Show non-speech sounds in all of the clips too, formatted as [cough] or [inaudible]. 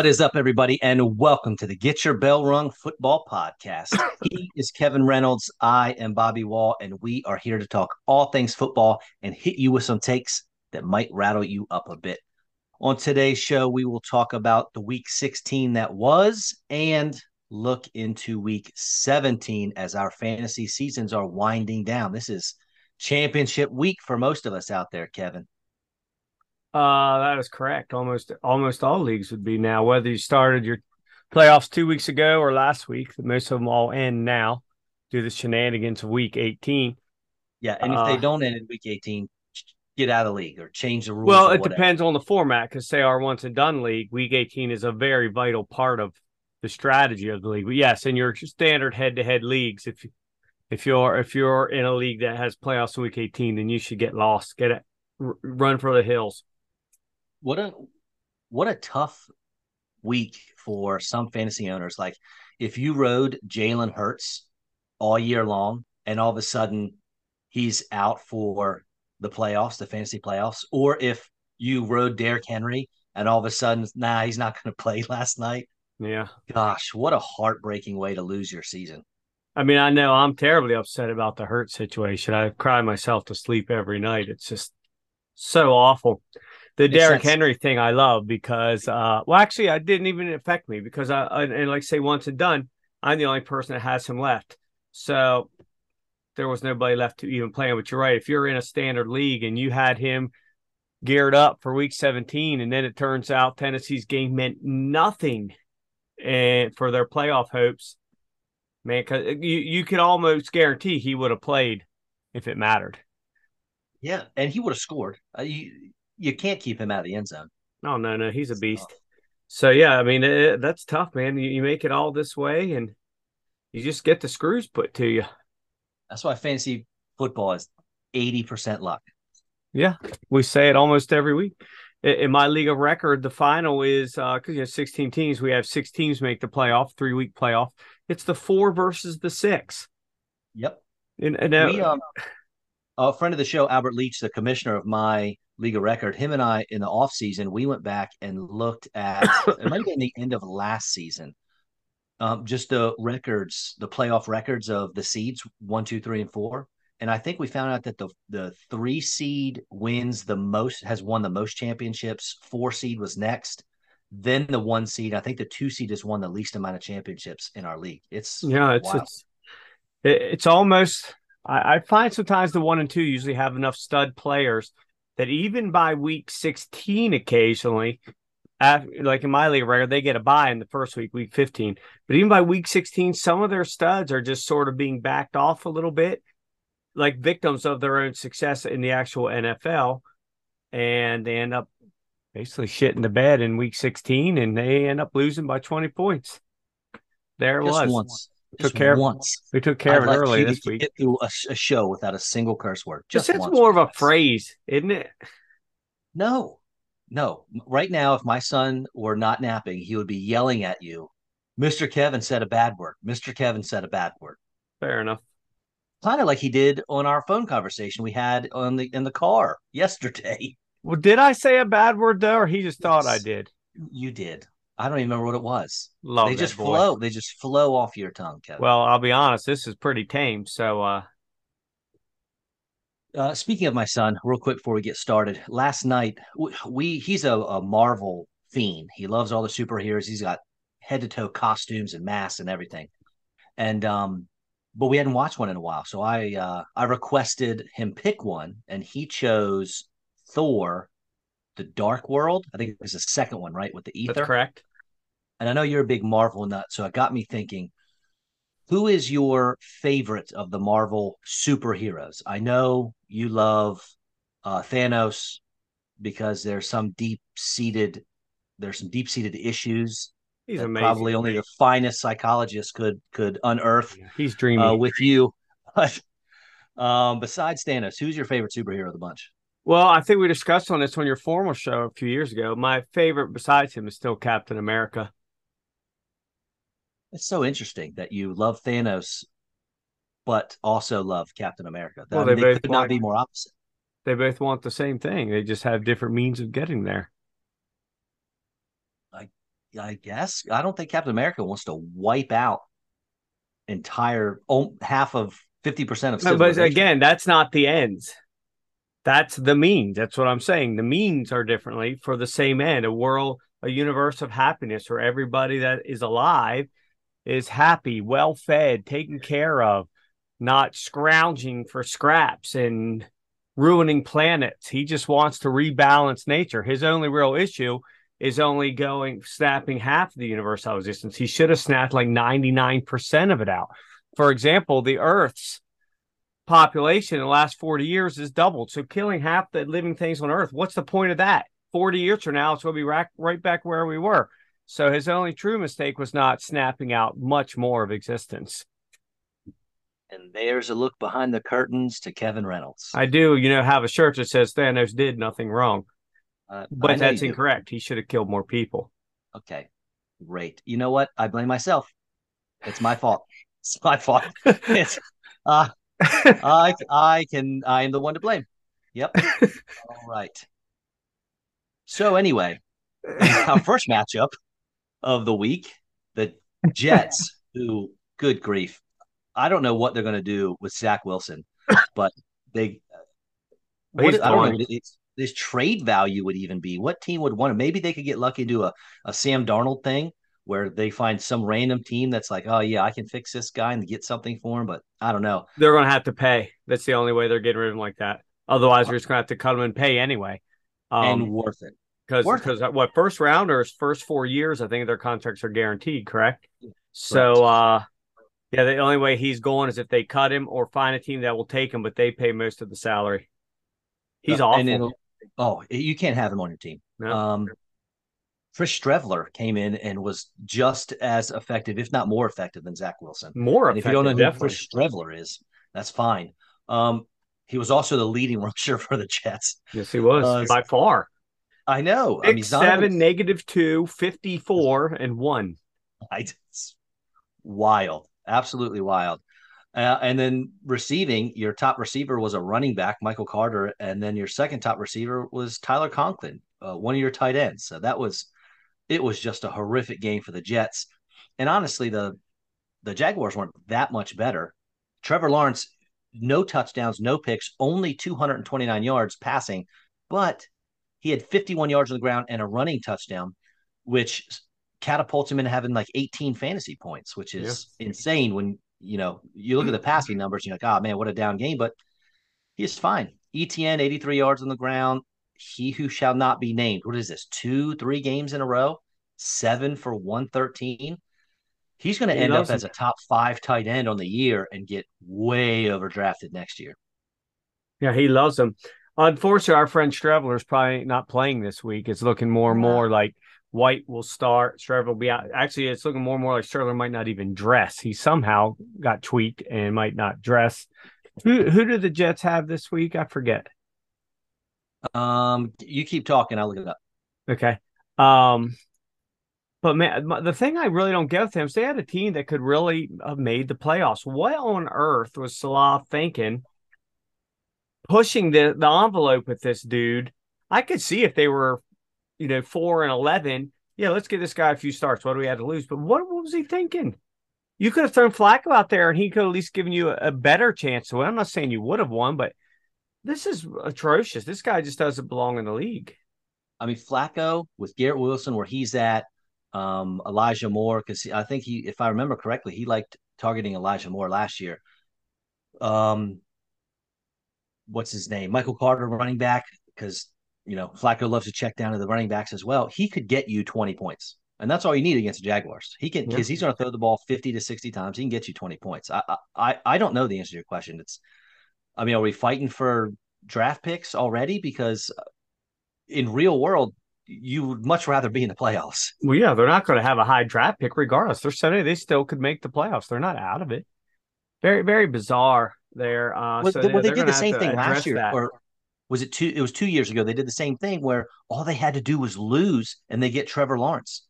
What is up, everybody? And welcome to the Get Your Bell Rung Football Podcast. [coughs] he is Kevin Reynolds. I am Bobby Wall, and we are here to talk all things football and hit you with some takes that might rattle you up a bit. On today's show, we will talk about the week 16 that was and look into week 17 as our fantasy seasons are winding down. This is championship week for most of us out there, Kevin. Uh, that is correct. Almost almost all leagues would be now. Whether you started your playoffs two weeks ago or last week, most of them all end now. Do the shenanigans of week eighteen. Yeah, and if uh, they don't end in week eighteen, get out of the league or change the rules. Well, it depends on the format. Because say our once and done league, week eighteen is a very vital part of the strategy of the league. But yes, in your standard head to head leagues, if if you're if you're in a league that has playoffs in week eighteen, then you should get lost. Get it, run for the hills what a what a tough week for some fantasy owners. Like if you rode Jalen Hurts all year long and all of a sudden he's out for the playoffs, the fantasy playoffs, or if you rode Derrick Henry and all of a sudden, nah, he's not going [laughs] to play last night. Yeah. Gosh, what a heartbreaking way to lose your season. I mean, I know I'm terribly upset about the hurt situation. I cry myself to sleep every night. It's just so awful the Derrick Henry thing I love because uh well actually I didn't even affect me because I, I and like say once and done I'm the only person that has him left. So there was nobody left to even play him but you're right. If you're in a standard league and you had him geared up for week 17 and then it turns out Tennessee's game meant nothing and eh, for their playoff hopes man cuz you you could almost guarantee he would have played if it mattered. Yeah and he would have scored. Uh, you, you can't keep him out of the end zone. Oh no, no, he's a beast. So yeah, I mean it, that's tough, man. You, you make it all this way, and you just get the screws put to you. That's why fantasy football is eighty percent luck. Yeah, we say it almost every week. In my league of record, the final is because uh, you have 16 teams. We have six teams make the playoff, three week playoff. It's the four versus the six. Yep. And, and uh, we, um, a friend of the show, Albert Leach, the commissioner of my league of record, him and I in the off season, we went back and looked at it might have been the end of last season. Um, just the records, the playoff records of the seeds one, two, three, and four. And I think we found out that the the three seed wins the most, has won the most championships. Four seed was next. Then the one seed, I think the two seed has won the least amount of championships in our league. It's yeah, it's wild. it's it's almost I, I find sometimes the one and two usually have enough stud players that even by week 16 occasionally after, like in my league record they get a buy in the first week week 15 but even by week 16 some of their studs are just sort of being backed off a little bit like victims of their own success in the actual nfl and they end up basically shitting the bed in week 16 and they end up losing by 20 points. There it just was. once took care once. We took care I'd of it like early this week. Get through a, a, show without a single curse word. Just it's more of a phrase, isn't it? No, no. Right now, if my son were not napping, he would be yelling at you. Mr. Kevin said a bad word. Mr. Kevin said a bad word. Fair enough. Kind of like he did on our phone conversation we had on the in the car [laughs] yesterday. Well, did I say a bad word though, or he just thought yes, I did? You did. I don't even remember what it was. Love they just boy. flow. They just flow off your tongue, Kevin. Well, I'll be honest. This is pretty tame. So, uh, uh, speaking of my son, real quick before we get started, last night we he's a, a Marvel fiend. He loves all the superheroes. He's got head to toe costumes and masks and everything. And um, but we hadn't watched one in a while, so I uh, I requested him pick one, and he chose Thor, the Dark World. I think it was the second one, right, with the ether. That's correct. And I know you're a big Marvel nut, so it got me thinking who is your favorite of the Marvel superheroes? I know you love uh, Thanos because there's some deep seated there's some deep seated issues He's amazing. Probably only the finest psychologist could could unearth. He's dreaming uh, with you. [laughs] But um, besides Thanos, who's your favorite superhero of the bunch? Well, I think we discussed on this on your formal show a few years ago. My favorite besides him is still Captain America. It's so interesting that you love Thanos, but also love Captain America. Well, they, could want, not be more opposite. They both want the same thing. They just have different means of getting there. I I guess I don't think Captain America wants to wipe out entire oh, half of fifty percent of. No, but again, that's not the ends. That's the means. That's what I'm saying. The means are differently for the same end. A world, a universe of happiness for everybody that is alive is happy, well fed, taken care of, not scrounging for scraps and ruining planets. He just wants to rebalance nature. His only real issue is only going snapping half of the universe out of existence. He should have snapped like 99% of it out. For example, the Earth's population in the last 40 years has doubled. So killing half the living things on Earth, what's the point of that? 40 years from now, it's going to be right, right back where we were. So his only true mistake was not snapping out much more of existence. And there's a look behind the curtains to Kevin Reynolds. I do, you know, have a shirt that says Thanos did nothing wrong. Uh, but that's incorrect. He should have killed more people. Okay, great. You know what? I blame myself. It's my fault. [laughs] It's my fault. [laughs] it's, uh, I I can I am the one to blame. Yep. [laughs] All right. So anyway, our first matchup of the week, the [laughs] Jets, who good grief. I don't know what they're going to do with Zach Wilson, but they. [laughs] What, I don't know. It's, this trade value would even be. What team would want to? Maybe they could get lucky and do a, a Sam Darnold thing where they find some random team that's like, oh yeah, I can fix this guy and get something for him. But I don't know. They're going to have to pay. That's the only way they're getting rid of him like that. Otherwise, we're just going to have to cut him and pay anyway. Um, and worth it. Because because what first rounders, first four years, I think their contracts are guaranteed. Correct. correct. So uh, yeah, the only way he's going is if they cut him or find a team that will take him, but they pay most of the salary. He's uh, awful. oh, you can't have him on your team. No. Um, Chris Streveler came in and was just as effective, if not more effective, than Zach Wilson. More and if you don't know who Chris Streveler is, that's fine. Um, he was also the leading [laughs] rusher for the Jets. Yes, he was uh, by far. I know. Six, I mean, seven, negative two, 54, and one. I, It's wild. Absolutely wild. Uh, and then receiving, your top receiver was a running back, Michael Carter, and then your second top receiver was Tyler Conklin, uh, one of your tight ends. So that was, it was just a horrific game for the Jets. And honestly, the the Jaguars weren't that much better. Trevor Lawrence, no touchdowns, no picks, only 229 yards passing, but he had 51 yards on the ground and a running touchdown, which catapults him into having like 18 fantasy points, which is yeah. insane when you know, you look at the passing numbers, you're like, oh man, what a down game. But he's fine. ETN, 83 yards on the ground. He who shall not be named. What is this? Two, three games in a row, seven for 113. He's going to end up as a top five tight end on the year and get way overdrafted next year. Yeah, he loves him. Unfortunately, our friend Streveler is probably not playing this week. It's looking more and more like White will start. Streveler will be out. Actually, it's looking more and more like Streveler might not even dress. He somehow got tweaked and might not dress. Who who do the Jets have this week? I forget. Um, you keep talking. I'll look it up. Okay. Um, but man, the thing I really don't get with them is they had a team that could really have made the playoffs. What on earth was Salah thinking? Pushing the the envelope with this dude. I could see if they were you know, four and eleven. Yeah, let's give this guy a few starts. What do we have to lose? But what, what was he thinking? You could have thrown Flacco out there, and he could at least given you a, a better chance to win. I'm not saying you would have won, but this is atrocious. This guy just doesn't belong in the league. I mean, Flacco with Garrett Wilson, where he's at, um, Elijah Moore, because I think he, if I remember correctly, he liked targeting Elijah Moore last year. Um, what's his name? Michael Carter, running back, because you know, Flacco loves to check down to the running backs as well. He could get you 20 points. And that's all you need against the Jaguars. He can because yeah. he's going to throw the ball 50 to 60 times. He can get you 20 points. I, I I don't know the answer to your question. It's I mean, are we fighting for draft picks already? Because uh, in real world, you would much rather be in the playoffs. Well, yeah, they're not going to have a high draft pick regardless. They're Sunday, they still could make the playoffs. They're not out of it. Very, very bizarre there. Uh, well, so well, they did the same thing last year, that. or was it two? It was two years ago. They did the same thing where all they had to do was lose and they get Trevor Lawrence.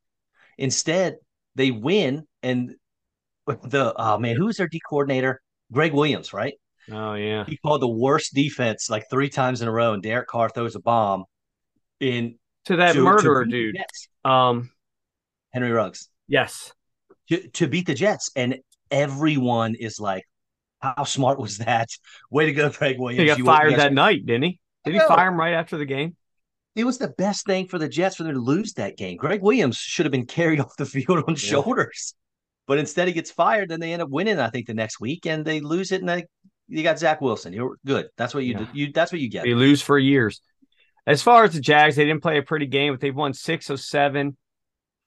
Instead, they win and [laughs] the oh man, who's their D coordinator? Gregg Williams, right? Oh yeah. He called the worst defense like three times in a row, and Derek Carr throws a bomb in to that to, murderer to dude. Um, Henry Ruggs. Yes. To, to beat the Jets. And everyone is like, how smart was that? Way to go, Gregg Williams. He got you fired that night, didn't he? Did he fire him right after the game? It was the best thing for the Jets for them to lose that game. Gregg Williams should have been carried [laughs] off the field on yeah. shoulders. But instead he gets fired, then they end up winning, I think, the next week, and they lose it and they you got Zach Wilson. You're good. That's what you yeah. do. You that's what you get. They lose for years. As far as the Jags, they didn't play a pretty game, but they've won six of seven.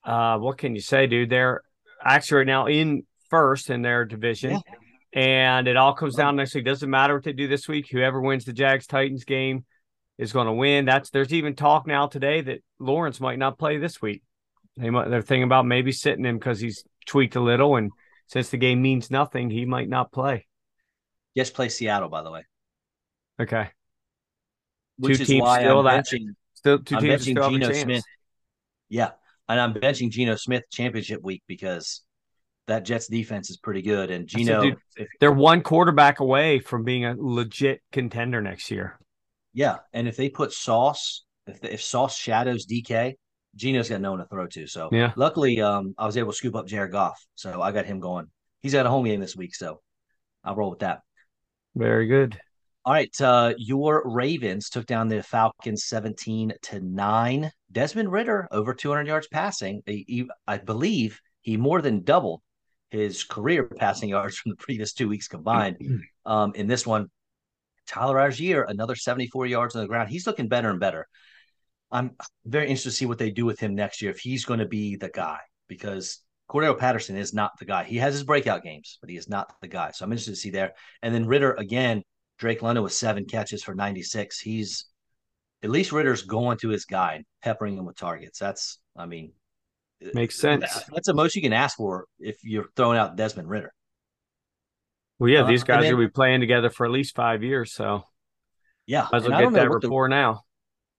Uh, what can you say, dude? They're actually right now in first in their division. Yeah. And it all comes down next week. Doesn't matter what they do this week. Whoever wins the Jags Titans game is going to win. That's there's even talk now today that Lawrence might not play this week. They might, they're thinking about maybe sitting him because he's tweaked a little, and since the game means nothing, he might not play. Yes, play Seattle, by the way. Okay. Which two teams still I'm benching, still two I'm teams benching Geno Smith. Yeah, and I'm benching Geno Smith championship week because that Jets defense is pretty good, and Geno said, dude, they're one quarterback away from being a legit contender next year. Yeah, and if they put Sauce, if if Sauce shadows DK, Geno's got no one to throw to. So yeah, luckily, um, I was able to scoop up Jared Goff, so I got him going. He's got a home game this week, so I'll roll with that. Very good. All right, uh, your Ravens took down the Falcons seventeen to nine. Desmond Ridder over two hundred yards passing. He, he, I believe he more than doubled his career passing yards from the previous two weeks combined. Um, in this one, Tyler Allgeier, another 74 yards on the ground. He's looking better and better. I'm very interested to see what they do with him next year if he's going to be the guy because Cordarrelle Patterson is not the guy. He has his breakout games, but he is not the guy. So I'm interested to see there. And then Ridder again, Drake London with seven catches for 96. He's at least Ridder's going to his guy, peppering him with targets. That's, I mean, makes sense. That's the most you can ask for if you're throwing out Desmond Ridder. Well, yeah, uh, these guys then, will be playing together for at least five years. So, yeah, I will get that rapport the, now.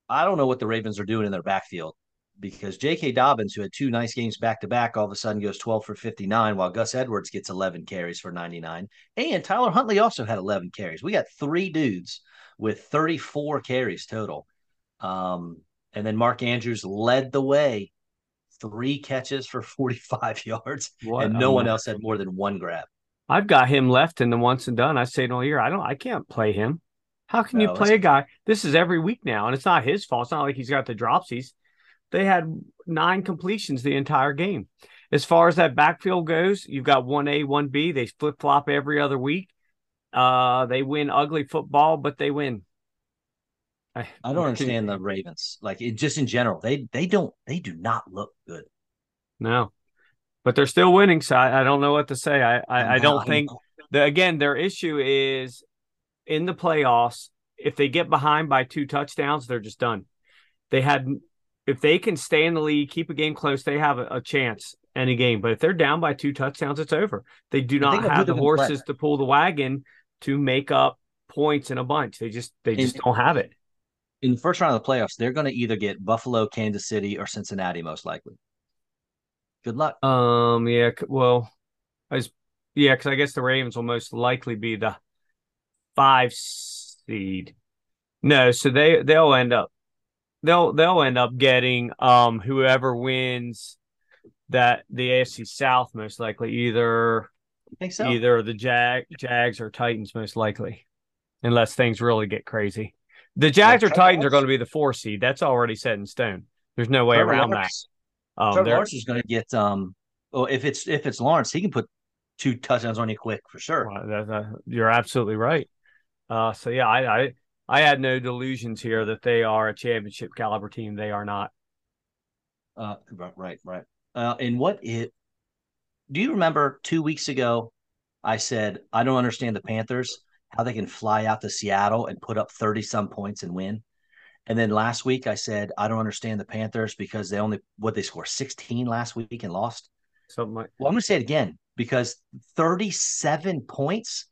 I don't know what the Ravens are doing in their backfield because J.K. Dobbins, who had two nice games back to back, all of a sudden goes 12 for 59, while Gus Edwards gets 11 carries for 99. And Tyler Huntley also had 11 carries. We got three dudes with 34 carries total. Um, and then Mark Andrews led the way, three catches for [laughs] 45 yards, what and no one else had more than one grab. I've got him left in the once and done. I say all year, I don't, I can't play him. How can no, you play a guy? This is every week now, and it's not his fault. It's not like he's got the dropsies. They had nine completions the entire game. As far as that backfield goes, you've got one A, one B. They flip flop every other week. Uh, they win ugly football, but they win. I, I don't understand the Ravens. Like it, just in general, they they don't they do not look good. No, but they're still winning. So I, I don't know what to say. I I, I don't think the, again their issue is in the playoffs, if they get behind by two touchdowns, they're just done. They had, if they can stay in the lead, keep a game close, they have a, a chance any game. But if they're down by two touchdowns, it's over. They do not have the horses to pull the wagon to make up points in a bunch. They just they just in, don't have it. In the first round of the playoffs, they're going to either get Buffalo, Kansas City, or Cincinnati, most likely. Good luck. Um. Yeah. Well, I was, yeah, because I guess the Ravens will most likely be the five seed. No, so they they'll end up they'll they'll end up getting um whoever wins that the AFC South most likely either so. either the Jag Jags or Titans most likely, unless things really get crazy. The Jags or Titans are going to be the four seed. That's already set in stone. There's no way Trevor around Lawrence. that. Um, Trevor Lawrence is going to get um. Well, if it's if it's Lawrence, he can put two touchdowns on you quick for sure. Well, that, that, you're absolutely right. Uh, so yeah, I, I I had no delusions here that they are a championship caliber team. They are not. Uh, right, right. Uh, and what it? Do you remember two weeks ago? I said I don't understand the Panthers how they can fly out to Seattle and put up thirty some points and win. And then last week I said I don't understand the Panthers because they only what they score sixteen last week and lost. Something like. Well, I'm going to say it again because thirty seven points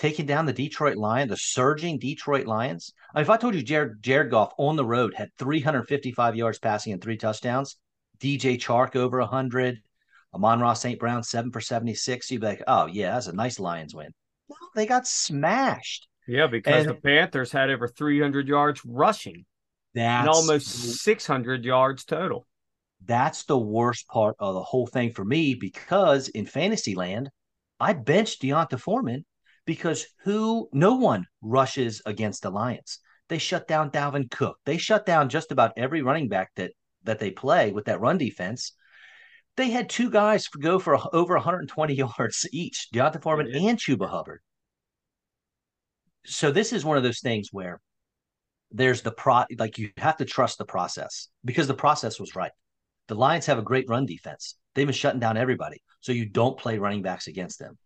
taking down the Detroit Lions, the surging Detroit Lions. I mean, if I told you Jared Jared Goff on the road had 355 yards passing and three touchdowns, DJ Chark over 100, Amon-Ra St. Brown seven for 76, you'd be like, oh yeah, that's a nice Lions win. No, they got smashed. Yeah, because and, the Panthers had over 300 yards rushing and almost 600 yards total. That's the worst part of the whole thing for me because in fantasy land, I benched D'Onta Foreman because who no one rushes against the Lions. They shut down Dalvin Cook. They shut down just about every running back that that they play with that run defense. They had two guys go for over 120 [laughs] yards each, D'Onta Foreman mm-hmm. and Chuba Hubbard. So this is one of those things where there's the pro like you have to trust the process because the process was right. The Lions have a great run defense. They've been shutting down everybody. So you don't play running backs against them.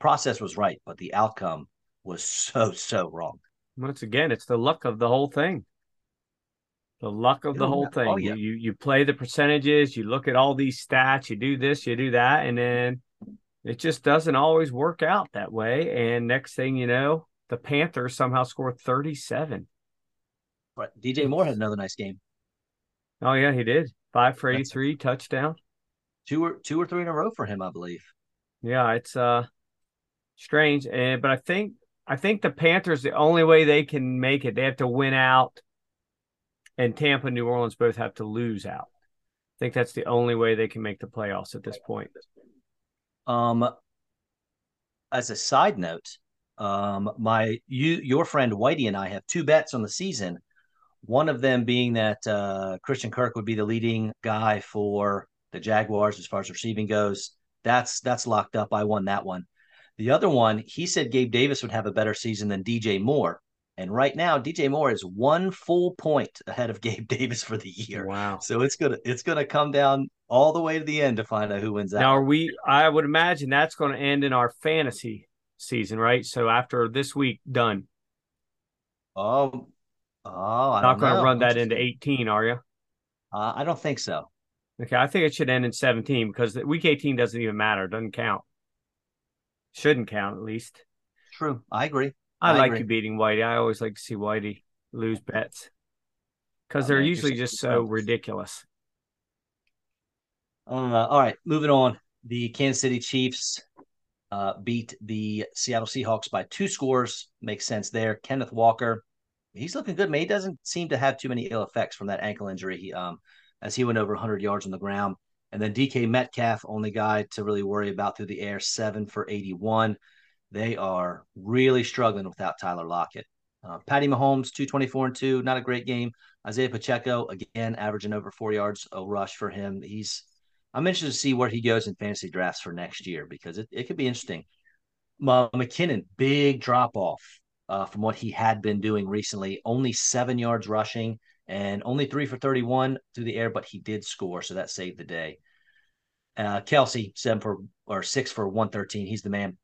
Process was right, but the outcome was so, so wrong. Once again, it's the luck of the whole thing. The luck of the whole thing. Oh, yeah. You you play the percentages, you look at all these stats, you do this, you do that, and then it just doesn't always work out that way. And next thing you know, the Panthers somehow scored 37. But DJ Moore had another nice game. Oh yeah, he did. Five for 83, That's touchdown. Two or two or three in a row for him, I believe. Yeah, it's uh strange. And but I think I think the Panthers the only way they can make it, they have to win out and Tampa New Orleans both have to lose out. I think that's the only way they can make the playoffs at this point. Um as a side note, um my you your friend Whitey and I have two bets on the season one of them being that uh, Christian Kirk would be the leading guy for the Jaguars as far as receiving goes. That's that's locked up. I won that one. The other one, he said Gabe Davis would have a better season than DJ Moore. And right now, DJ Moore is one full point ahead of [laughs] Gabe Davis for the year. Wow! So it's gonna it's gonna come down all the way to the end to find out who wins that. Now, are we? I would imagine that's going to end in our fantasy season, right? So after this week done. Um, Oh, I not going to run that into 18, are you? Uh, I don't think so. Okay, I think it should end in 17 because week 18 doesn't even matter. It doesn't count. Shouldn't count, at least. True. I agree. I, I like agree. you beating Whitey. I always like to see Whitey lose bets because oh, they're usually just so ridiculous. Uh, all right, moving on. The Kansas City Chiefs uh, beat the Seattle Seahawks by two scores. Makes sense there. Kenneth Walker he's looking good, man. He doesn't seem to have too many ill effects from that ankle injury. He, um, as he went over 100 yards on the ground. And then DK Metcalf, only guy to really worry about through the air, seven for 81. They are really struggling without Tyler Lockett. Uh, Patty Mahomes, 224 and 2, not a great game. Isaiah Pacheco, again, averaging over four yards a rush for him. He's, I'm interested to see where he goes in fantasy drafts for next year because it, it could be interesting. Uh, McKinnon, big drop off uh, from what he had been doing recently. Only seven yards rushing and only three for 31 through the air, but he did score, so that saved the day. Uh, Kelce seven for or six for 113. He's the man.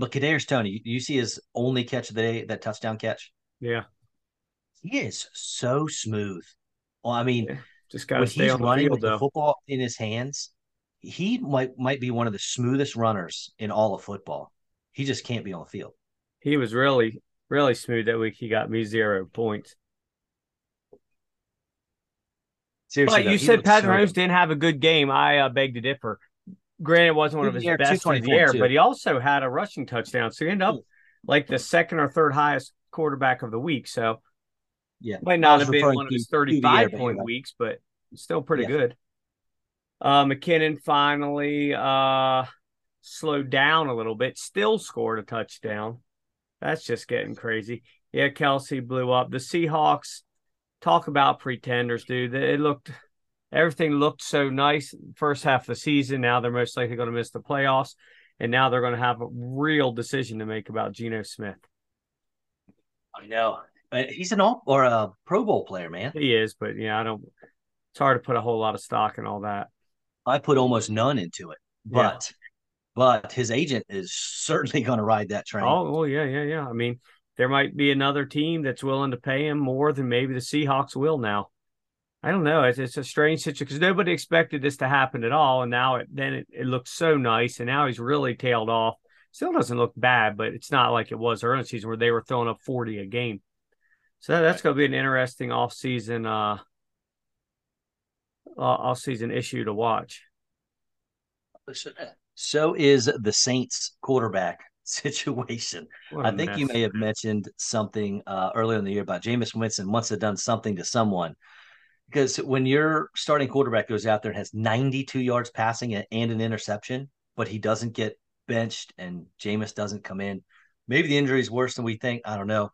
But Kadarius Toney, you see his only catch of the day, that touchdown catch. Yeah, he is so smooth. Well, I mean, yeah, just got to stay on the running field, with the football in his hands. He might might be one of the smoothest runners in all of football. He just can't be on the field he was really really smooth that week. He got me zero points. Seriously, but though, you said Patrick Mahomes didn't have a good game. I uh, beg to differ. Granted, it wasn't one of his best in the air, too. but he also had a rushing touchdown. So he ended up like the second or third highest quarterback of the week. So yeah, might not have been one of his 35 point weeks, but still pretty yeah. good. Uh, McKinnon finally uh, slowed down a little bit, still scored a touchdown. That's just getting crazy. Yeah, Kelce blew up. The Seahawks talk about pretenders, dude. It looked everything looked so nice first half of the season. Now they're most likely going to miss the playoffs, and now they're going to have a real decision to make about Geno Smith. I know he's an all or a Pro Bowl player, man. He is, but yeah, I don't. It's hard to put a whole lot of stock in all that. I put almost none into it, but but his agent is certainly [laughs] going to ride that train. Oh, oh, yeah, yeah, yeah. I mean, there might be another team that's willing to pay him more than maybe the Seahawks will now. I don't know. It's, it's a strange situation because nobody expected this to happen at all, and now it then it, it looks so nice, and now he's really tailed off. Still doesn't look bad, but it's not like it was early season where they were throwing up forty a game. So that's going to be an interesting off season uh, off season issue to watch. So is the Saints quarterback [laughs] situation. I think mess. you may have mentioned something uh, earlier in the year about Jameis Winston must have done something to someone. Because when your starting quarterback goes out there and has 92 yards passing and an interception, but he doesn't get benched and Jameis doesn't come in, maybe the injury is worse than we think. I don't know.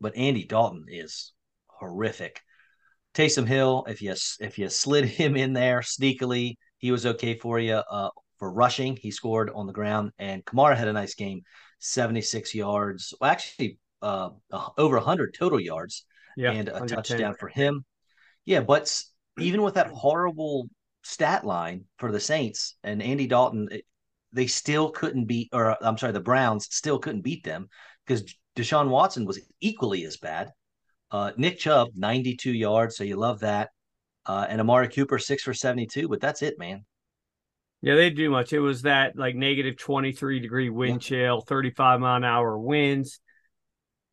But Andy Dalton is horrific. Taysom Hill, if you if you slid [laughs] him in there sneakily, he was okay for you. Uh, for rushing, he scored on the ground, and Kamara had a nice game, 76 yards. Well, actually, uh, over 100 total yards yeah, and a touchdown for him. Yeah, but even with that horrible stat line for the Saints and Andy Dalton, it, they still couldn't beat, or I'm sorry, the Browns still couldn't beat them because Deshaun Watson was equally as bad. Uh, Nick Chubb, 92 yards, so you love that. Uh, and Amari Cooper, six for 72, but that's it, man. Yeah, they do much. It was that like negative 23 degree wind yeah. chill, 35 mile an hour winds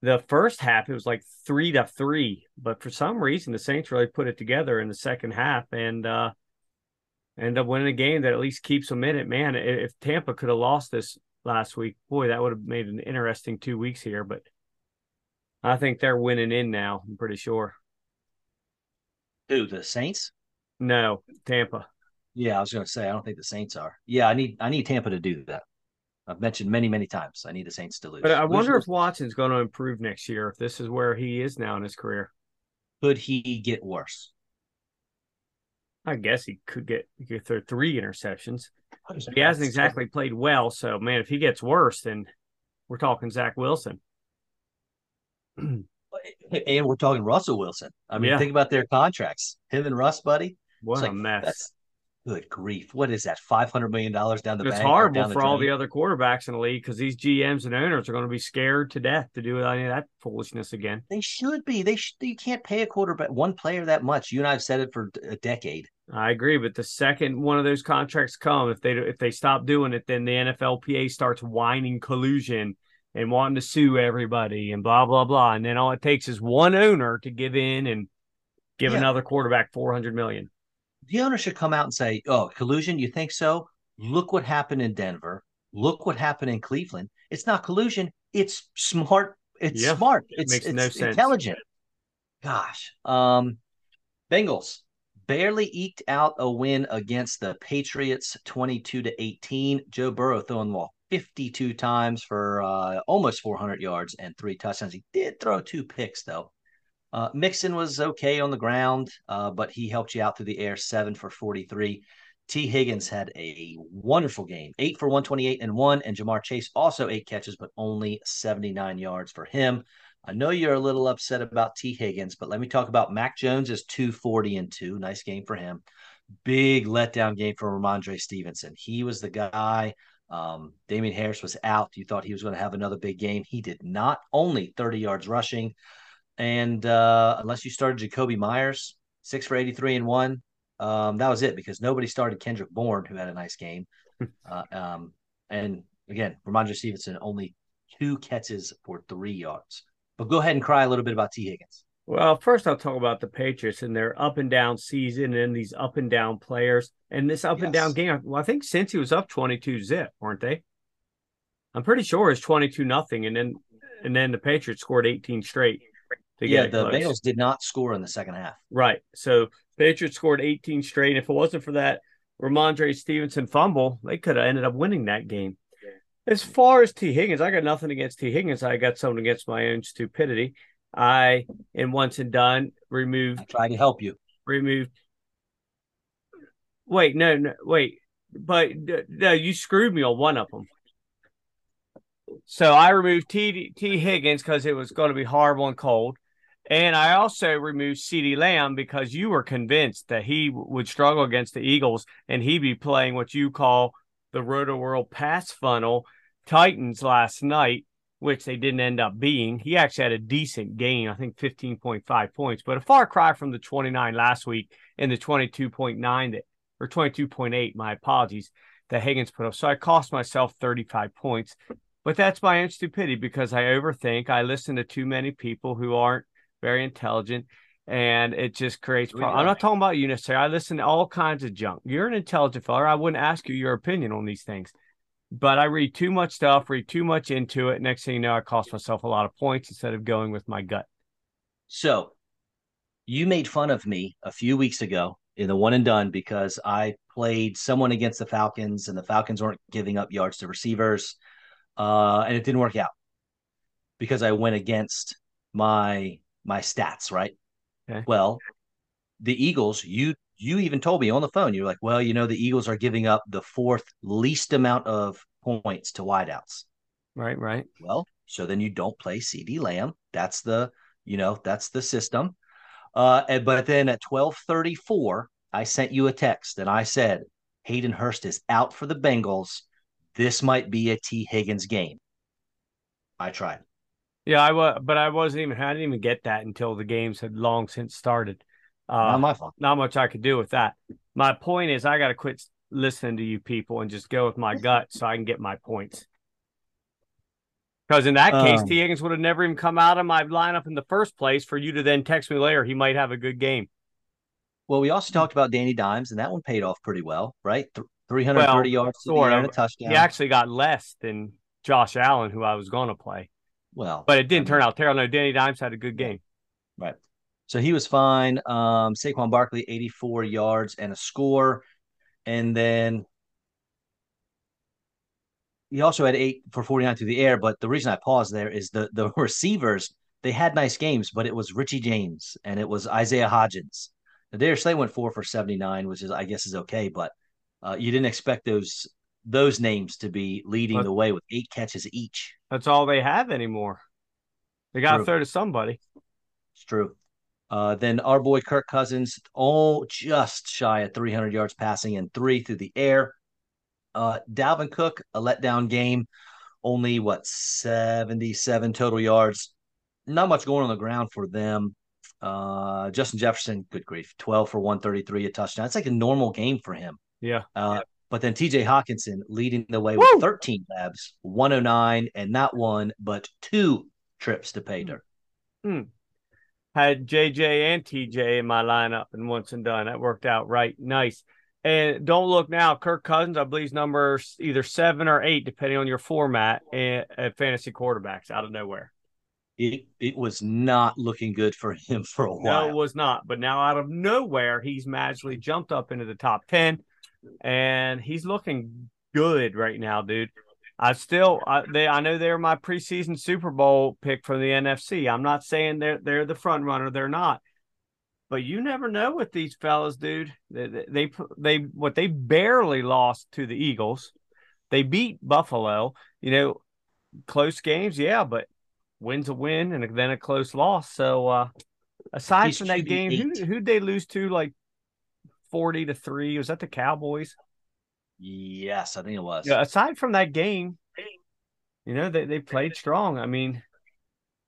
the first half it was like three to three, but for some reason the Saints really put it together in the second half and uh end up winning a game that at least keeps them in it. Man, if Tampa could have lost this last week, boy, that would have made an interesting two weeks here. But I think they're winning in now. I'm pretty sure. Who the Saints? No, Tampa. Yeah, I was going to say I don't think the Saints are. Yeah, I need I need Tampa to do that. I've mentioned many, many times. I need the Saints to lose. But I wonder lose, if Watson's going to improve next year. If this is where he is now in his career, could he get worse? I guess he could get he could throw three interceptions. He hasn't exactly played well, so man, if he gets worse, then we're talking Zach Wilson. [clears throat] Eh, and we're talking Russell Wilson. I mean, yeah. think about their contracts. Him and Russ, buddy. What a like, mess. Good grief! What is that? Five hundred million dollars down the. It's horrible for all the other quarterbacks in the league because these GMs and owners are going to be scared to death to do any of that foolishness again. They should be. They sh- you can't pay a quarterback one player that much. You and I have said it for a decade. I agree, but the second one of those contracts come, if they if they stop doing it, then the NFLPA starts whining collusion and wanting to sue everybody and blah blah blah, and then all it takes is one owner to give in and give yeah. another quarterback four hundred million the owner should come out and say, "Oh, collusion? You think so? Look what happened in Denver. Look what happened in Cleveland. It's not collusion. It's smart. It's yeah, smart. It's, it it's no intelligent. Gosh, um, Bengals barely eked out a win against the Patriots, twenty-two to eighteen. Joe Burrow throwing the ball 52 times for uh, almost 400 yards and three touchdowns. He did throw two picks, though. Uh, Mixon was okay on the ground, uh, but he helped you out through the air, seven for 43. Tee Higgins had a wonderful game, eight for 128 and one. And Ja'Marr Chase also eight catches, but only 79 yards for him. I know you're a little upset about Tee Higgins, but let me talk about Mac Jones is 240 and two. Nice game for him. Big letdown game for Rhamondre Stevenson. He was the guy. Um, Damien Harris was out. You thought he was going to have another big game. He did not. Only 30 yards rushing. And uh, unless you started Jakobi Meyers, six for 83 and one, um, that was it because nobody started Kendrick Bourne, who had a nice game. [laughs] uh, um, and again, Rhamondre Stevenson only two catches for three yards. But go ahead and cry a little bit about Tee Higgins. Well, first I'll talk about the Patriots and their up and down season and these up and down players and this up yes. and down game. Well, I think since he was up 22 zip, weren't they? I'm pretty sure it's 22 nothing. And then, and then the Patriots scored 18 straight yeah, the. Bengals did not score in the second half. Right. So Patriots scored 18 straight. If it wasn't for that Rhamondre Stevenson fumble, they could have ended up winning that game. As far as Tee Higgins, I got nothing against Tee Higgins. I got something against my own stupidity. I, and once and done, removed. I tried to help you. Removed. Wait, no, no, wait. But no, you screwed me on one of them. So I removed T. T. Higgins because it was going to be horrible and cold. And I also removed CeeDee Lamb because you were convinced that he would struggle against the Eagles and he'd be playing what you call the Roto-World pass funnel Titans last night, which they didn't end up being. He actually had a decent game, I think 15.5 points, but a far cry from the 29 last week and the 22.9 that or 22.8, my apologies, that Higgins put up. So I cost myself 35 points. But that's my own stupidity because I overthink. I listen to too many people who aren't very intelligent, and it just creates problems. I'm not talking about you necessarily. I listen to all kinds of junk. You're an intelligent fella. I wouldn't ask you your opinion on these things, but I read too much stuff, read too much into it. Next thing you know, I cost myself a lot of points instead of going with my gut. So, you made fun of me a few weeks ago in the one and done because I played someone against the Falcons and the Falcons weren't giving up yards to receivers. Uh, and it didn't work out because I went against my my stats, right? Okay. Well, the Eagles, you you even told me on the phone, you're like, well, you know, the Eagles are giving up the fourth least amount of points to wideouts. Right, right. Well, so then you don't play CeeDee Lamb. That's the, you know, that's the system. Uh, and, but then at 1234, I sent you a text and I said, Hayden Hurst is out for the Bengals. This might be a Tee Higgins game. I tried. Yeah, I was, but I wasn't even. I didn't even get that until the games had long since started. Uh, not my fault. Not much I could do with that. My point is, I got to quit listening to you people and just go with my gut so I can get my points. Because in that case, um, Tee Higgins would have never even come out of my lineup in the first place for you to then text me later. He might have a good game. Well, we also talked about Danny Dimes, and that one paid off pretty well, right? Th- 330 well, yards sort of. and a touchdown. He actually got less than Josh Allen, who I was going to play. Well, but it didn't I mean, turn out terrible. No, Danny Dimes had a good game. Right. So he was fine. Um, Saquon Barkley, 84 yards and a score. And then he also had eight for 49 through the air. But the reason I paused there is the, the [laughs] receivers, they had nice games, but it was Richie James and it was Isaiah Hodgins. Darius Slay went four for 79, which is, I guess, is okay. But uh, you didn't expect those those names to be leading but, the way with eight catches each. That's all they have anymore. They got to throw to somebody. It's true. Uh, then our boy Kirk Cousins, all just shy of 300 yards passing and three through the air. Uh, Dalvin Cook, a letdown game, only what 77 total yards. Not much going on the ground for them. Uh, Justin Jefferson, good grief, 12 for 133, a touchdown. It's like a normal game for him. Yeah. Uh, but then TJ Hockenson leading the way with 13 labs, 109, and not one, but two trips to pay dirt. Hmm. Had JJ and TJ in my lineup, and once and done, that worked out right. Nice. And don't look now, Kirk Cousins, I believe, number either seven or eight, depending on your format, at fantasy quarterbacks out of nowhere. It it was not looking good for him [laughs] for a while. No, it was not. But now out of nowhere, he's magically jumped up into the top ten and he's looking good right now, dude. I still, I, they, I know they're my preseason Super Bowl pick from the NFC. I'm not saying they're they're the front runner. They're not, but you never know with these fellas, dude. They, they, they, what they barely lost to the Eagles. They beat Buffalo. You know, close games, yeah, but win's a win and then a close loss. So, uh, aside He's from that game, who who'd they lose to? Like 40 to 3. Was that the Cowboys? Yes, I think it was. Yeah, aside from that game, you know, they, they played strong. I mean,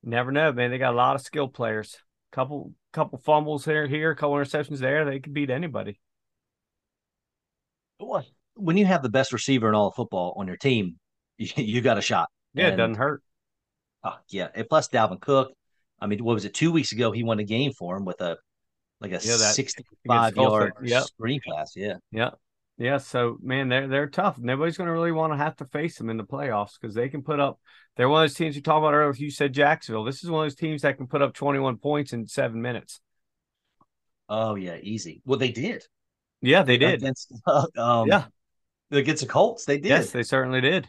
never know, man. They got a lot of skill players. Couple couple fumbles here, here, couple interceptions there. They could beat anybody. When you have the best receiver in all of football on your team, [laughs] you, you got a shot. Yeah, and, it doesn't hurt. Oh, yeah. And plus Dalvin Cook. I mean, what was it? Two weeks ago, he won a game for him with a like a yeah, 65 yard yep. screen pass. Yeah. Yeah. Yeah. So, man, they're, they're tough. Nobody's going to really want to have to face them in the playoffs because they can put up, they're one of those teams you talked about earlier. You said Jacksonville. This is one of those teams that can put up 21 points in seven minutes. Oh, yeah. Easy. Well, they did. Yeah, they did. Against, uh, um, yeah. Against the Colts. They did. Yes, they certainly did.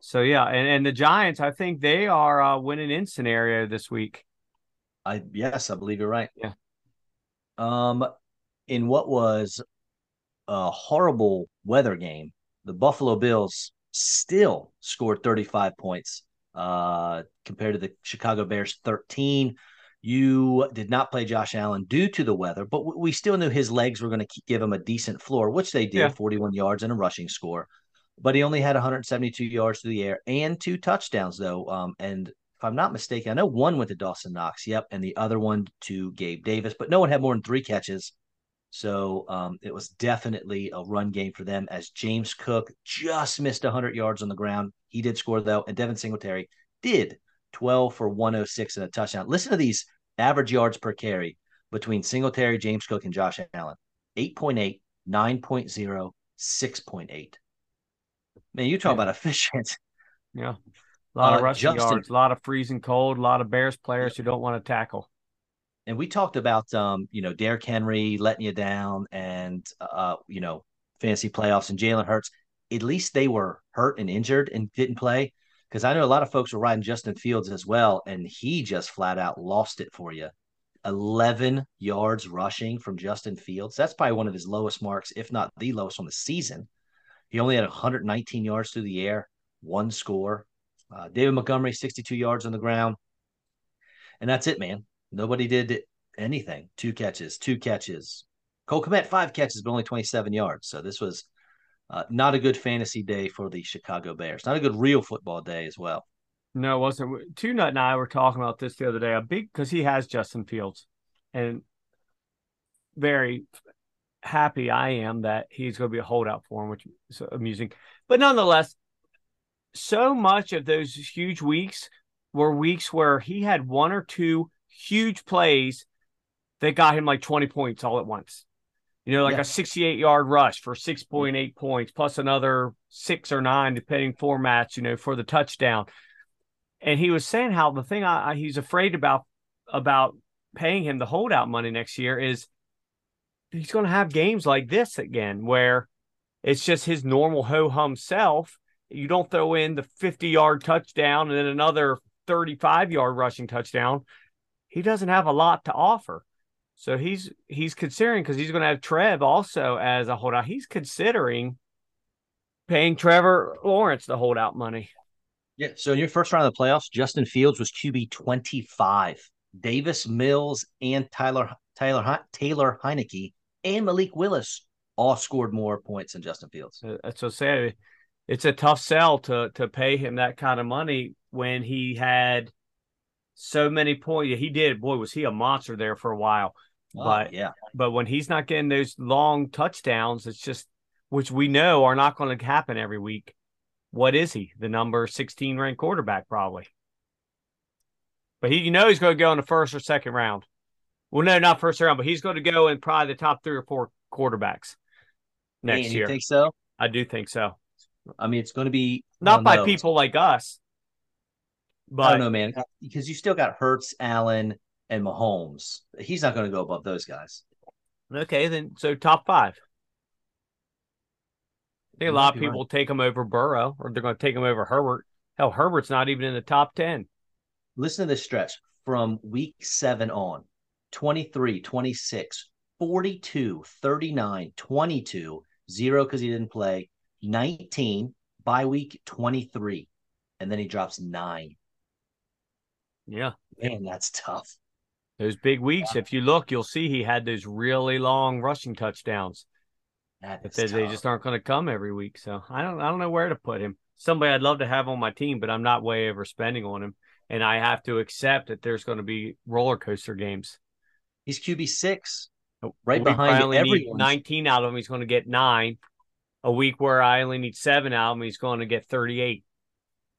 So, yeah. And, and the Giants, I think they are uh, winning in scenario this week. I, yes, I believe you're right. Yeah. Um, in what was a horrible weather game, the Buffalo Bills still scored 35 points uh, compared to the Chicago Bears 13. You did not play Josh Allen due to the weather, but we still knew his legs were going to give him a decent floor, which they did yeah. 41 yards and a rushing score. But he only had 172 yards through the air and two touchdowns, though. Um, and if I'm not mistaken, I know one went to Dawson Knox, yep, and the other one to Gabe Davis, but no one had more than three catches. So um, it was definitely a run game for them as James Cook just missed 100 yards on the ground. He did score, though, and Devin Singletary did 12 for 106 and a touchdown. Listen to these average yards per carry between Singletary, James Cook, and Josh Allen 8.8, 9.0, 6.8. Man, you talk yeah. about efficient. Yeah. A lot uh, of rushing Justin, yards, a lot of freezing cold, a lot of Bears players who don't want to tackle. and we talked about um, you know, Derrick Henry letting you down and uh, you know, fantasy playoffs and Jalen Hurts. At least they were hurt and injured and didn't play. Because I know a lot of folks were riding Justin Fields as well, and he just flat out lost it for you. 11 yards rushing from Justin Fields. That's probably one of his lowest marks, if not the lowest on the season. He only had 119 yards through the air, one score. Uh, David Montgomery, 62 yards on the ground. And that's it, man. Nobody did anything. Two catches, two catches. Cole Kmet, five catches, but only 27 yards. So this was uh, not a good fantasy day for the Chicago Bears. Not a good real football day as well. No, it wasn't. Two Nut and I were talking about this the other day. A big because he has Justin Fields, and very happy I am that he's going to be a holdout for him, which is amusing. But nonetheless, so much of those huge weeks were weeks where he had one or two huge plays that got him like 20 points all at once. You know, like yeah. a 68 yard rush for 6.8 points, plus another six or nine, depending formats, you know, for the touchdown and he was saying how the thing I, I, he's afraid about about paying him the holdout money next year is he's going to have games like this again where it's just his normal ho hum self. You don't throw in the 50 yard touchdown and then another 35 yard rushing touchdown. He doesn't have a lot to offer. So he's he's considering because he's going to have Trev also as a holdout. He's considering paying Trevor Lawrence the holdout money. Yeah. So in your first round of the playoffs, Justin Fields was QB 25. Davis Mills and Tyler Tyler Taylor Heinicke and Malik Willis all scored more points than Justin Fields. Uh, that's what say. It's a tough sell to to pay him that kind of money when he had so many points. He did. Boy, was he a monster there for a while. Oh, but yeah, but when he's not getting those long touchdowns, it's just which we know are not going to happen every week what is he? The number 16 ranked quarterback, probably. But he, you know, he's going to go in the first or second round. Well, no, not first round, but he's going to go in probably the top three or four quarterbacks next Man, year. think so? I do think so. I mean, it's going to be not by know. people like us. But I don't know, man, because you still got Hurts, Allen, and Mahomes. He's not going to go above those guys. Okay, then so top five. I think a lot of people right. take him over Burrow, or they're going to take him over Herbert. Hell, Herbert's not even in the top 10. Listen to this stretch from week seven on 23, 26, 42, 39, 22, zero because he didn't play, 19 by week 23. And then he drops nine. Yeah. Man, that's tough. Those big weeks, yeah. if you look, you'll see he had those really long rushing touchdowns. That they, they just aren't going to come every week. So I don't I don't know where to put him. Somebody I'd love to have on my team, but I'm not way overspending on him, and I have to accept that there's going to be roller coaster games. He's QB six, oh, right behind I everyone. Need 19 out of him. He's going to get nine. A week where I only need seven out him, he's going to get 38.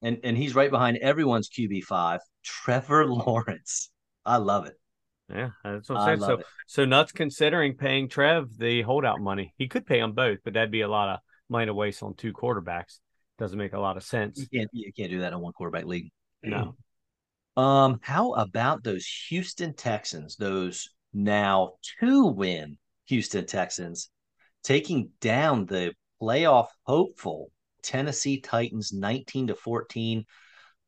And and he's right behind everyone's QB five, Trevor [laughs] Lawrence. I love it. Yeah, that's what I'm saying. So, it. so nuts considering paying Trev the holdout money. He could pay them both, but that'd be a lot of money to waste on two quarterbacks. Doesn't make a lot of sense. You can't, you can't do that in one quarterback league. No. Um, how about those Houston Texans? Those now two win Houston Texans taking down the playoff hopeful Tennessee Titans 19 to 14.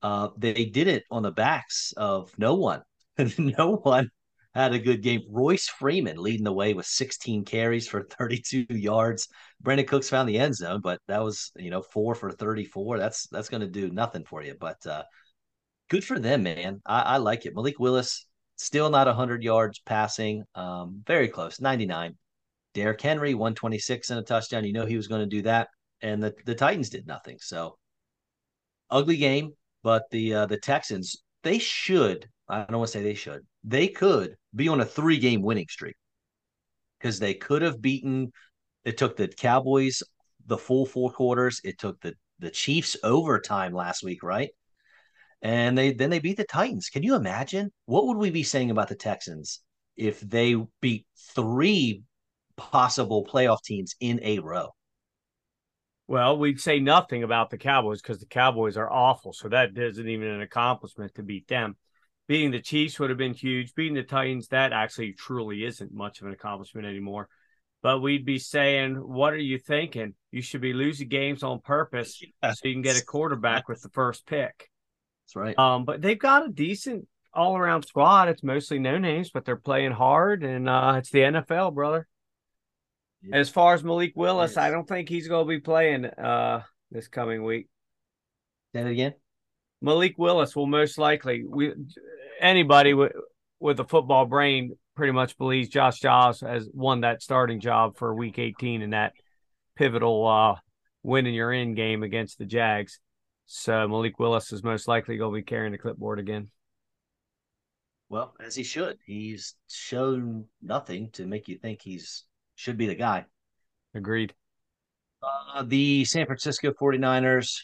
Uh, they did it on the backs of no one. [laughs] no one had a good game. Royce Freeman leading the way with 16 carries for 32 yards. Brandin Cooks found the end zone, but that was you know four for 34. That's that's going to do nothing for you. But uh, good for them, man. I, I like it. Malik Willis still not 100 yards passing, um, very close, 99. Derrick Henry 126 and a touchdown. You know he was going to do that, and the the Titans did nothing. So ugly game, but the uh, the Texans they should. I don't want to say they should. They could be on a three game winning streak because they could have beaten. It took the Cowboys the full four quarters. It took the the Chiefs overtime last week, right? And they then they beat the Titans. Can you imagine what would we be saying about the Texans if they beat three possible playoff teams in a row? Well, we'd say nothing about the Cowboys because the Cowboys are awful. So that isn't even an accomplishment to beat them. beating the Chiefs would have been huge. Beating the Titans, that actually truly isn't much of an accomplishment anymore. But we'd be saying, what are you thinking? You should be losing games on purpose so you can get a quarterback with the first pick. That's right. Um, but they've got a decent all around squad. It's mostly no names, but they're playing hard, and uh, it's the NFL, brother. As far as Malik Willis. I don't think he's going to be playing uh, this coming week. Say that again. Malik Willis will most likely. We anybody with with a football brain pretty much believes Josh Dobbs has won that starting job for Week 18 in that pivotal uh, winning your end game against the Jags. So Malik Willis is most likely going to be carrying the clipboard again. Well, as he should. He's shown nothing to make you think he's should be the guy. Agreed. Uh, the San Francisco 49ers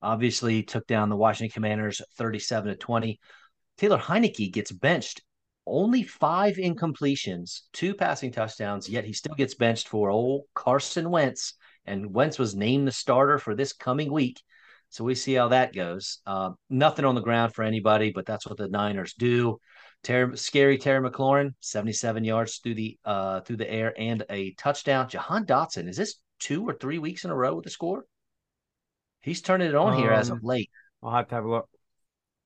obviously took down the Washington Commanders 37 to 20. Taylor Heinicke gets benched. Only five incompletions, two passing touchdowns, yet he still gets benched for old Carson Wentz. And Wentz was named the starter for this coming week. So we see how that goes. Uh, nothing on the ground for anybody, but that's what the Niners do. Terry, scary Terry McLaurin, 77 yards through the uh, through the air and a touchdown. Jahan Dotson, is this two or three weeks in a row with a score? He's turning it on um, here as of um, late. I'll have to have a look.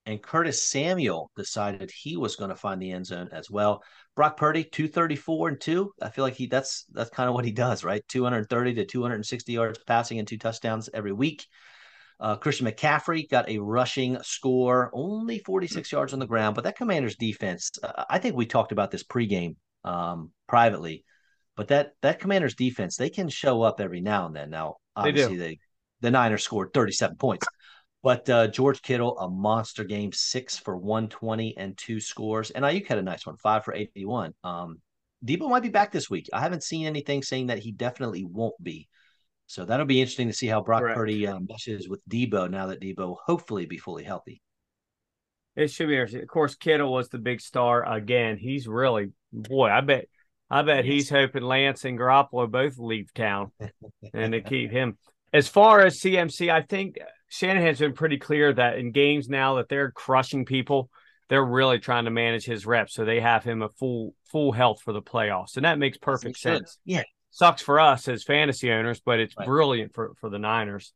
And Curtis Samuel decided he was going to find the end zone as well. Brock Purdy, 234 and two. I feel like he that's that's kind of what he does, right? 230 to 260 yards passing and two touchdowns every week. Uh, Christian McCaffrey got a rushing score, only 46 yards on the ground, but that Commanders defense, uh, I think we talked about this pregame um, privately, but that that Commanders defense, they can show up every now and then. Now, obviously, they, they the Niners scored 37 points, but uh, George Kittle, a monster game, six for 120 and two scores, and Aiyuk had a nice one, five for 81. Um, Deebo might be back this week. I haven't seen anything saying that he definitely won't be. So that'll be interesting to see how Brock Correct. Purdy um, meshes with Deebo now that Deebo hopefully be fully healthy. It should be interesting. Of course, Kittle was the big star again. He's really boy. I bet. I bet yes. he's hoping Lance and Garoppolo both leave town, [laughs] and to keep him. As far as CMC, I think Shanahan's been pretty clear that in games now that they're crushing people, they're really trying to manage his reps, so they have him a full full health for the playoffs, and that makes perfect sense. Yeah, sucks for us as fantasy owners, but it's right. brilliant for for the Niners.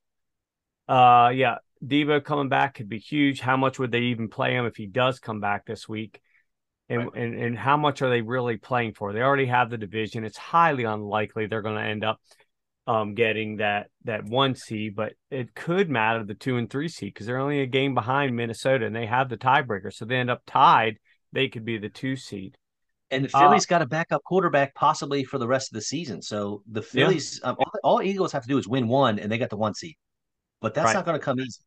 Uh, yeah, Deebo coming back could be huge. How much would they even play him if he does come back this week? And, right. and and how much are they really playing for? They already have the division. It's highly unlikely they're going to end up um, getting that that one seed, but it could matter the two and three seed because they're only a game behind Minnesota and they have the tiebreaker. So they end up tied. They could be the two seed. And the uh, Phillies uh, got a backup quarterback possibly for the rest of the season. So the Phillies, yeah. um, all, all, Eagles have to do is win one, and they got the one seed. But that's right. not going to come easy.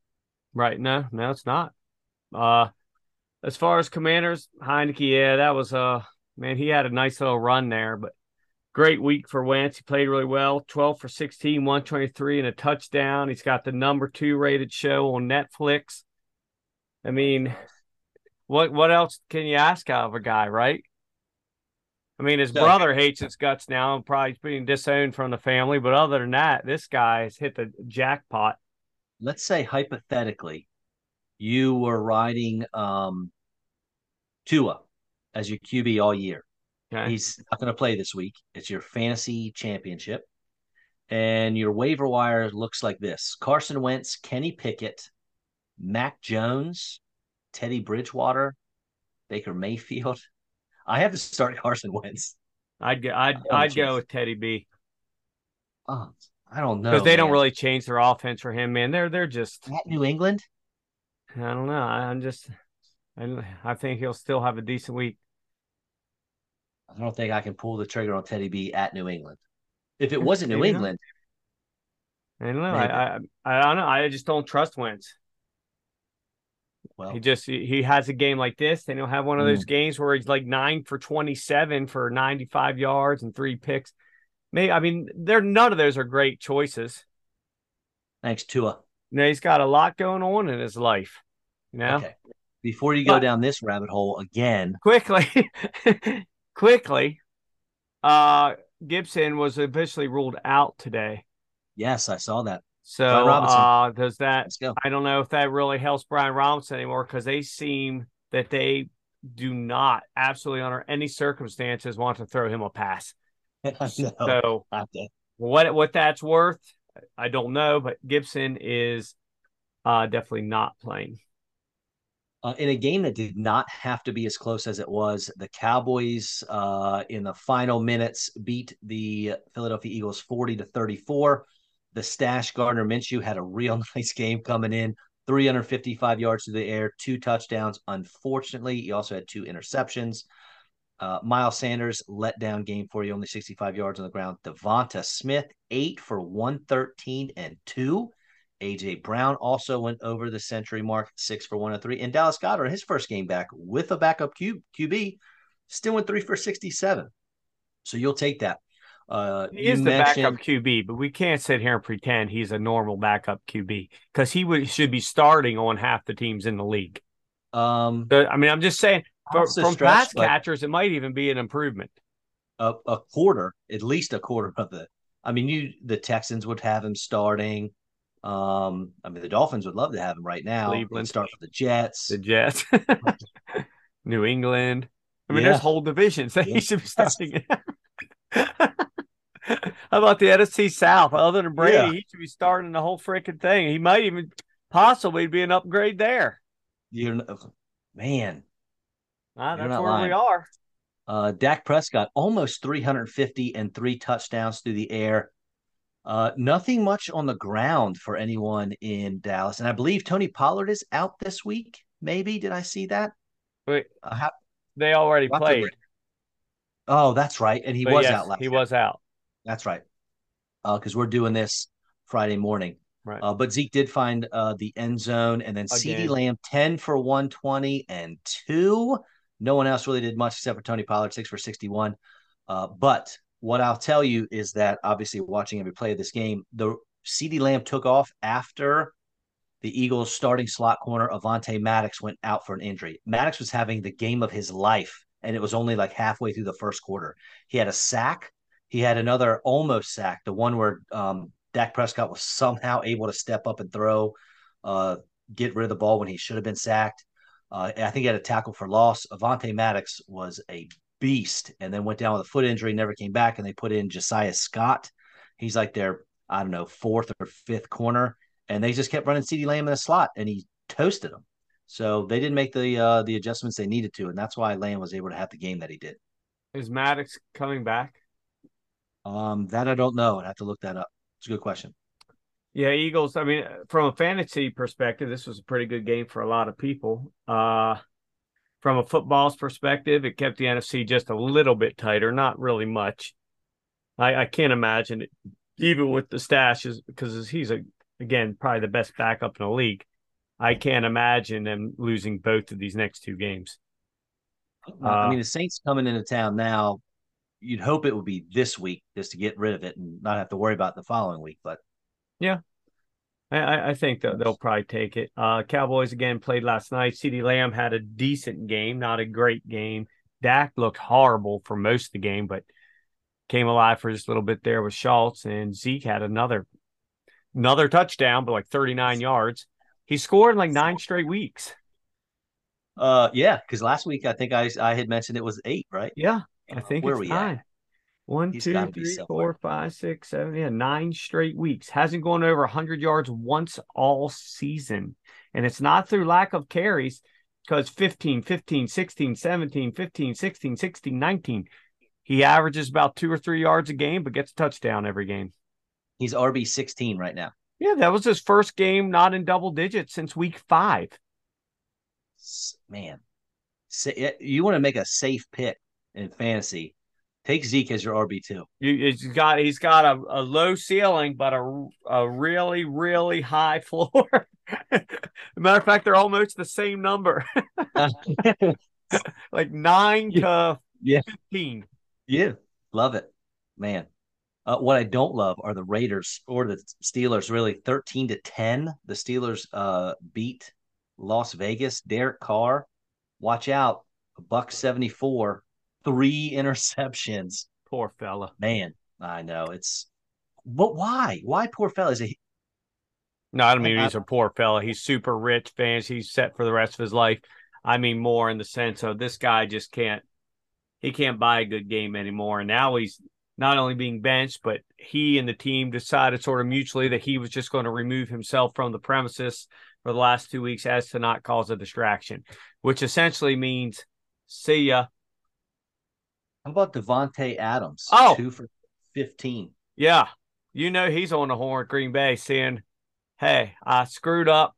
Right? No, no, it's not. Uh, as far as Commanders, Heinicke, yeah, that was uh man, he had a nice little run there, but great week for Wentz. He played really well, twelve for 16, 123 and a touchdown. He's got the number two rated show on Netflix. I mean, what what else can you ask out of a guy, right? I mean, his no. brother hates his guts now and probably being disowned from the family. But other than that, this guy has hit the jackpot. Let's say hypothetically, you were riding um, Tua as your QB all year. Okay. He's not going to play this week. It's your fantasy championship. And your waiver wire looks like this Carson Wentz, Kenny Pickett, Mac Jones, Teddy Bridgewater, Baker Mayfield, I have to start Carson Wentz. I'd go. I'd oh, I'd go with Teddy B. Oh, I don't know because they man. don't really change their offense for him, man. They're they're just at New England. I don't know. I'm just. I I think he'll still have a decent week. I don't think I can pull the trigger on Teddy B at New England. If it wasn't [laughs] New England, I don't know. I, I I don't know. I just don't trust Wentz. Well, he just he has a game like this, then he'll have one of those mm. games where he's like nine for twenty seven for ninety five yards and three picks. Maybe I mean, they're none of those are great choices. Thanks, Tua. Now he's got a lot going on in his life. You know. Okay. Before you go but, down this rabbit hole again, quickly, [laughs] quickly, uh, Gibson was officially ruled out today. Yes, I saw that. So uh, does that? I don't know if that really helps Brian Robinson anymore because they seem that they do not absolutely under any circumstances want to throw him a pass. [laughs] so what what that's worth, I don't know, but Gibson is uh, definitely not playing. Uh, in a game that did not have to be as close as it was, the Cowboys uh, in the final minutes beat the Philadelphia Eagles 40 to 34. The stash Gardner Minshew had a real [laughs] nice game coming in 355 yards through the air, two touchdowns. Unfortunately, he also had two interceptions. Uh, Miles Sanders let down game for you, only 65 yards on the ground. Devonta Smith, eight for 113 and two. AJ Brown also went over the century mark, six for 103. And Dallas Goedert, his first game back with a backup Q, QB, still went three for 67. So you'll take that. Uh, he is the backup QB, but we can't sit here and pretend he's a normal backup QB because he would should be starting on half the teams in the league. Um, I mean, I'm just saying for, from pass catchers, it might even be an improvement. A, a, quarter, at least a quarter of it. I mean, you the Texans would have him starting. Um, I mean, the Dolphins would love to have him right now. Cleveland start with the Jets. The Jets, [laughs] New England. I mean, yeah. there's whole divisions that yeah. he should be starting. [laughs] [laughs] How about the NFC South? Other than Brady, yeah. he should be starting the whole freaking thing. He might even possibly be an upgrade there. You're man. Ah, that's where lying. we are. Uh, Dak Prescott almost 350 and three touchdowns through the air. Uh, nothing much on the ground for anyone in Dallas, and I believe Tony Pollard is out this week. Maybe did I see that? Wait, uh, how, they already played. Oh, that's right, and he but was yes, out. Last week. he was out. That's right. Because uh, we're doing this Friday morning. Right. Uh, but Zeke did find uh, the end zone, and then CeeDee Lamb ten for one twenty and two. No one else really did much except for Tony Pollard, six for sixty one. Uh, but what I'll tell you is that obviously watching every play of this game, the CeeDee Lamb took off after the Eagles starting slot corner Avonte Maddox went out for an injury. Maddox was having the game of his life, and it was only like halfway through the first quarter. He had a sack he had another almost sack, the one where um, Dak Prescott was somehow able to step up and throw, uh, get rid of the ball when he should have been sacked. Uh, I think he had a tackle for loss. Avonte Maddox was a beast and then went down with a foot injury, never came back, and they put in Josiah Scott. He's like their, I don't know, fourth or fifth corner. And they just kept running CeeDee Lamb in the slot and he toasted them. So they didn't make the uh, the adjustments they needed to, and that's why Lamb was able to have the game that he did. Is Maddox coming back? Um, that I don't know. I'd have to look that up. It's a good question. Yeah, Eagles. I mean, from a fantasy perspective, this was a pretty good game for a lot of people. Uh, from a football's perspective, it kept the NFC just a little bit tighter, not really much. I, I can't imagine it, even with the stashes, because he's a again probably the best backup in the league. I can't imagine them losing both of these next two games. Uh, I mean, the Saints coming into town now you'd hope it would be this week just to get rid of it and not have to worry about the following week. But yeah, I, I think that they'll probably take it. Uh, Cowboys again played last night. CeeDee Lamb had a decent game, not a great game. Dak looked horrible for most of the game, but came alive for just a little bit there with Schultz, and Zeke had another another touchdown, but like 39 yards. He scored in like nine straight weeks. Uh, yeah, because last week I think I I had mentioned it was eight, right? Yeah, I think Where it's nine. At? One, He's two, three, four, five, six, seven, yeah, nine straight weeks. Hasn't gone over 100 yards once all season. And it's not through lack of carries because 15, 15, 16, 17, 15, 16, 16, 19. He averages about two or three yards a game, but gets a touchdown every game. He's RB 16 right now. Yeah, that was his first game not in double digits since week five. Man, you want to make a safe pick in fantasy, take Zeke as your RB two. He's got he's got a, a low ceiling, but a a really really high [laughs] floor. matter of fact, they're almost the same number, [laughs] like nine to yeah. fifteen. Yeah, love it, man. Uh, what I don't love are the Raiders or the Steelers. Really, thirteen to ten. The Steelers uh, beat Las Vegas. Derek Carr, watch out, a buck seventy four three [laughs] interceptions. Poor fella. Man, I know it's. But why? Why poor fella? Is he? No, I don't mean he's a poor fella. He's super rich, fans. He's set for the rest of his life. I mean more in the sense of this guy just can't he can't buy a good game anymore. And now he's not only being benched, but he and the team decided sort of mutually that he was just going to remove himself from the premises for the last two weeks as to not cause a distraction, which essentially means see ya. How about Davante Adams? Oh, two for fifteen. Yeah, you know he's on the horn at Green Bay saying, Hey, I screwed up.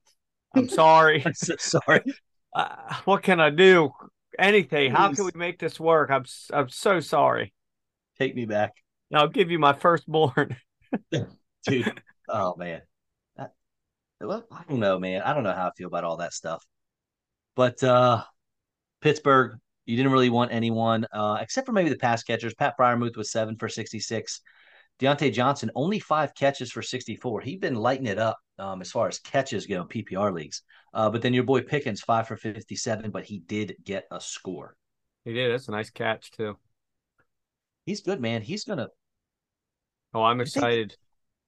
I'm sorry. [laughs] I'm so sorry. [laughs] Uh, what can I do? Anything. Please. How can we make this work? I'm I'm so sorry. Take me back. I'll give you my firstborn. [laughs] Dude, oh man. That, well, I don't know, man. I don't know how I feel about all that stuff. But uh Pittsburgh, you didn't really want anyone, uh, except for maybe the pass catchers. Pat Freiermuth was seven for 66. Diontae Johnson, only five catches for 64. He'd been lighting it up um, as far as catches go in PPR leagues. Uh, but then your boy Pickens, five for 57, but he did get a score. He did. That's a nice catch, too. He's good, man. He's going to. Oh, I'm excited.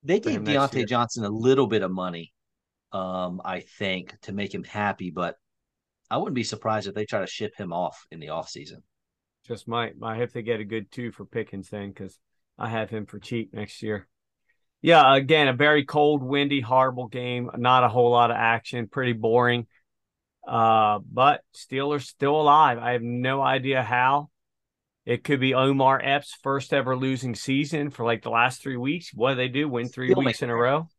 They, they gave Diontae Johnson a little bit of money, um, I think, to make him happy, but I wouldn't be surprised if they try to ship him off in the offseason. Just might. I hope they get a good two for Pickens then, because I have him for cheap next year. Yeah, again, a very cold, windy, horrible game. Not a whole lot of action. Pretty boring. Uh, but Steelers still alive. I have no idea how. It could be Omar Epps' first ever losing season for like the last three weeks. What do they do? Win three still weeks in a row.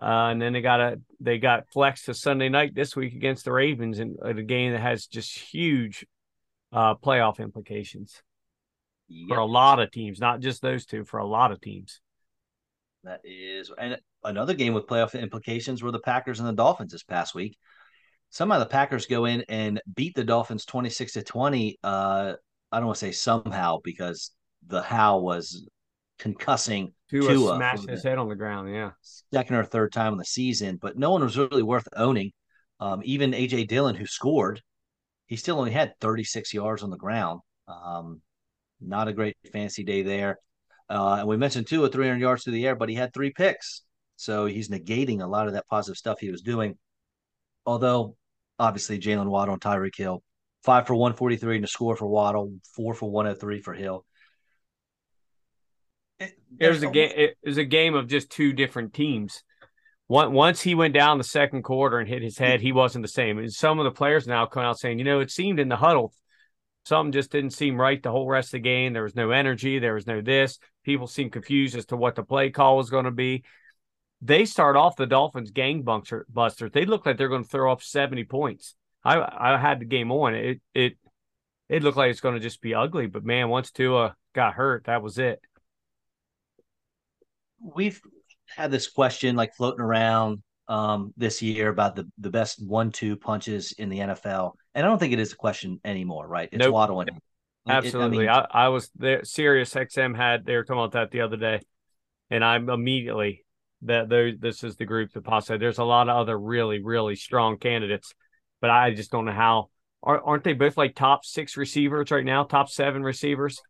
Uh, and then they got a they got flexed to Sunday night this week against the Ravens in a game that has just huge uh, playoff implications yep. for a lot of teams, not just those two, for a lot of teams. That is, and another game with playoff implications were the Packers and the Dolphins this past week. Somehow the Packers go in and beat the Dolphins 26 to 20. Uh, I don't want to say somehow because the how was concussing Tua, Tua smashed his head on the ground. Yeah, second or third time in the season, but no one was really worth owning. Um, even AJ Dillon, who scored, he still only had 36 yards on the ground. Um, not a great fancy day there. Uh, and we mentioned two or 300 yards through the air, but he had three picks. So he's negating a lot of that positive stuff he was doing. Although, obviously, Jaylen Waddle and Tyreek Hill, five for 143 and a score for Waddle, four for 103 for Hill. It, it was a game. It was a game of just two different teams. Once he went down the second quarter and hit his mm-hmm. head, he wasn't the same. And some of the players now come out saying, you know, it seemed in the huddle Something just didn't seem right the whole rest of the game. There was no energy. There was no this. People seemed confused as to what the play call was going to be. They start off the Dolphins gangbusters. They look like they're going to throw up 70 points. I I had the game on. It it it looked like it's going to just be ugly. But man, once Tua got hurt, that was it. We've had this question like floating around um, this year about the the best one-two punches in the NFL, and I don't think it is a question anymore. Right? It's nope. Waddle and absolutely. It, I, mean, I, I, was there. Sirius XM had they were talking about that the other day, and I'm immediately that this is the group that possibly there's a lot of other really really strong candidates, but I just don't know how. Aren't they both like top six receivers right now? Top seven receivers?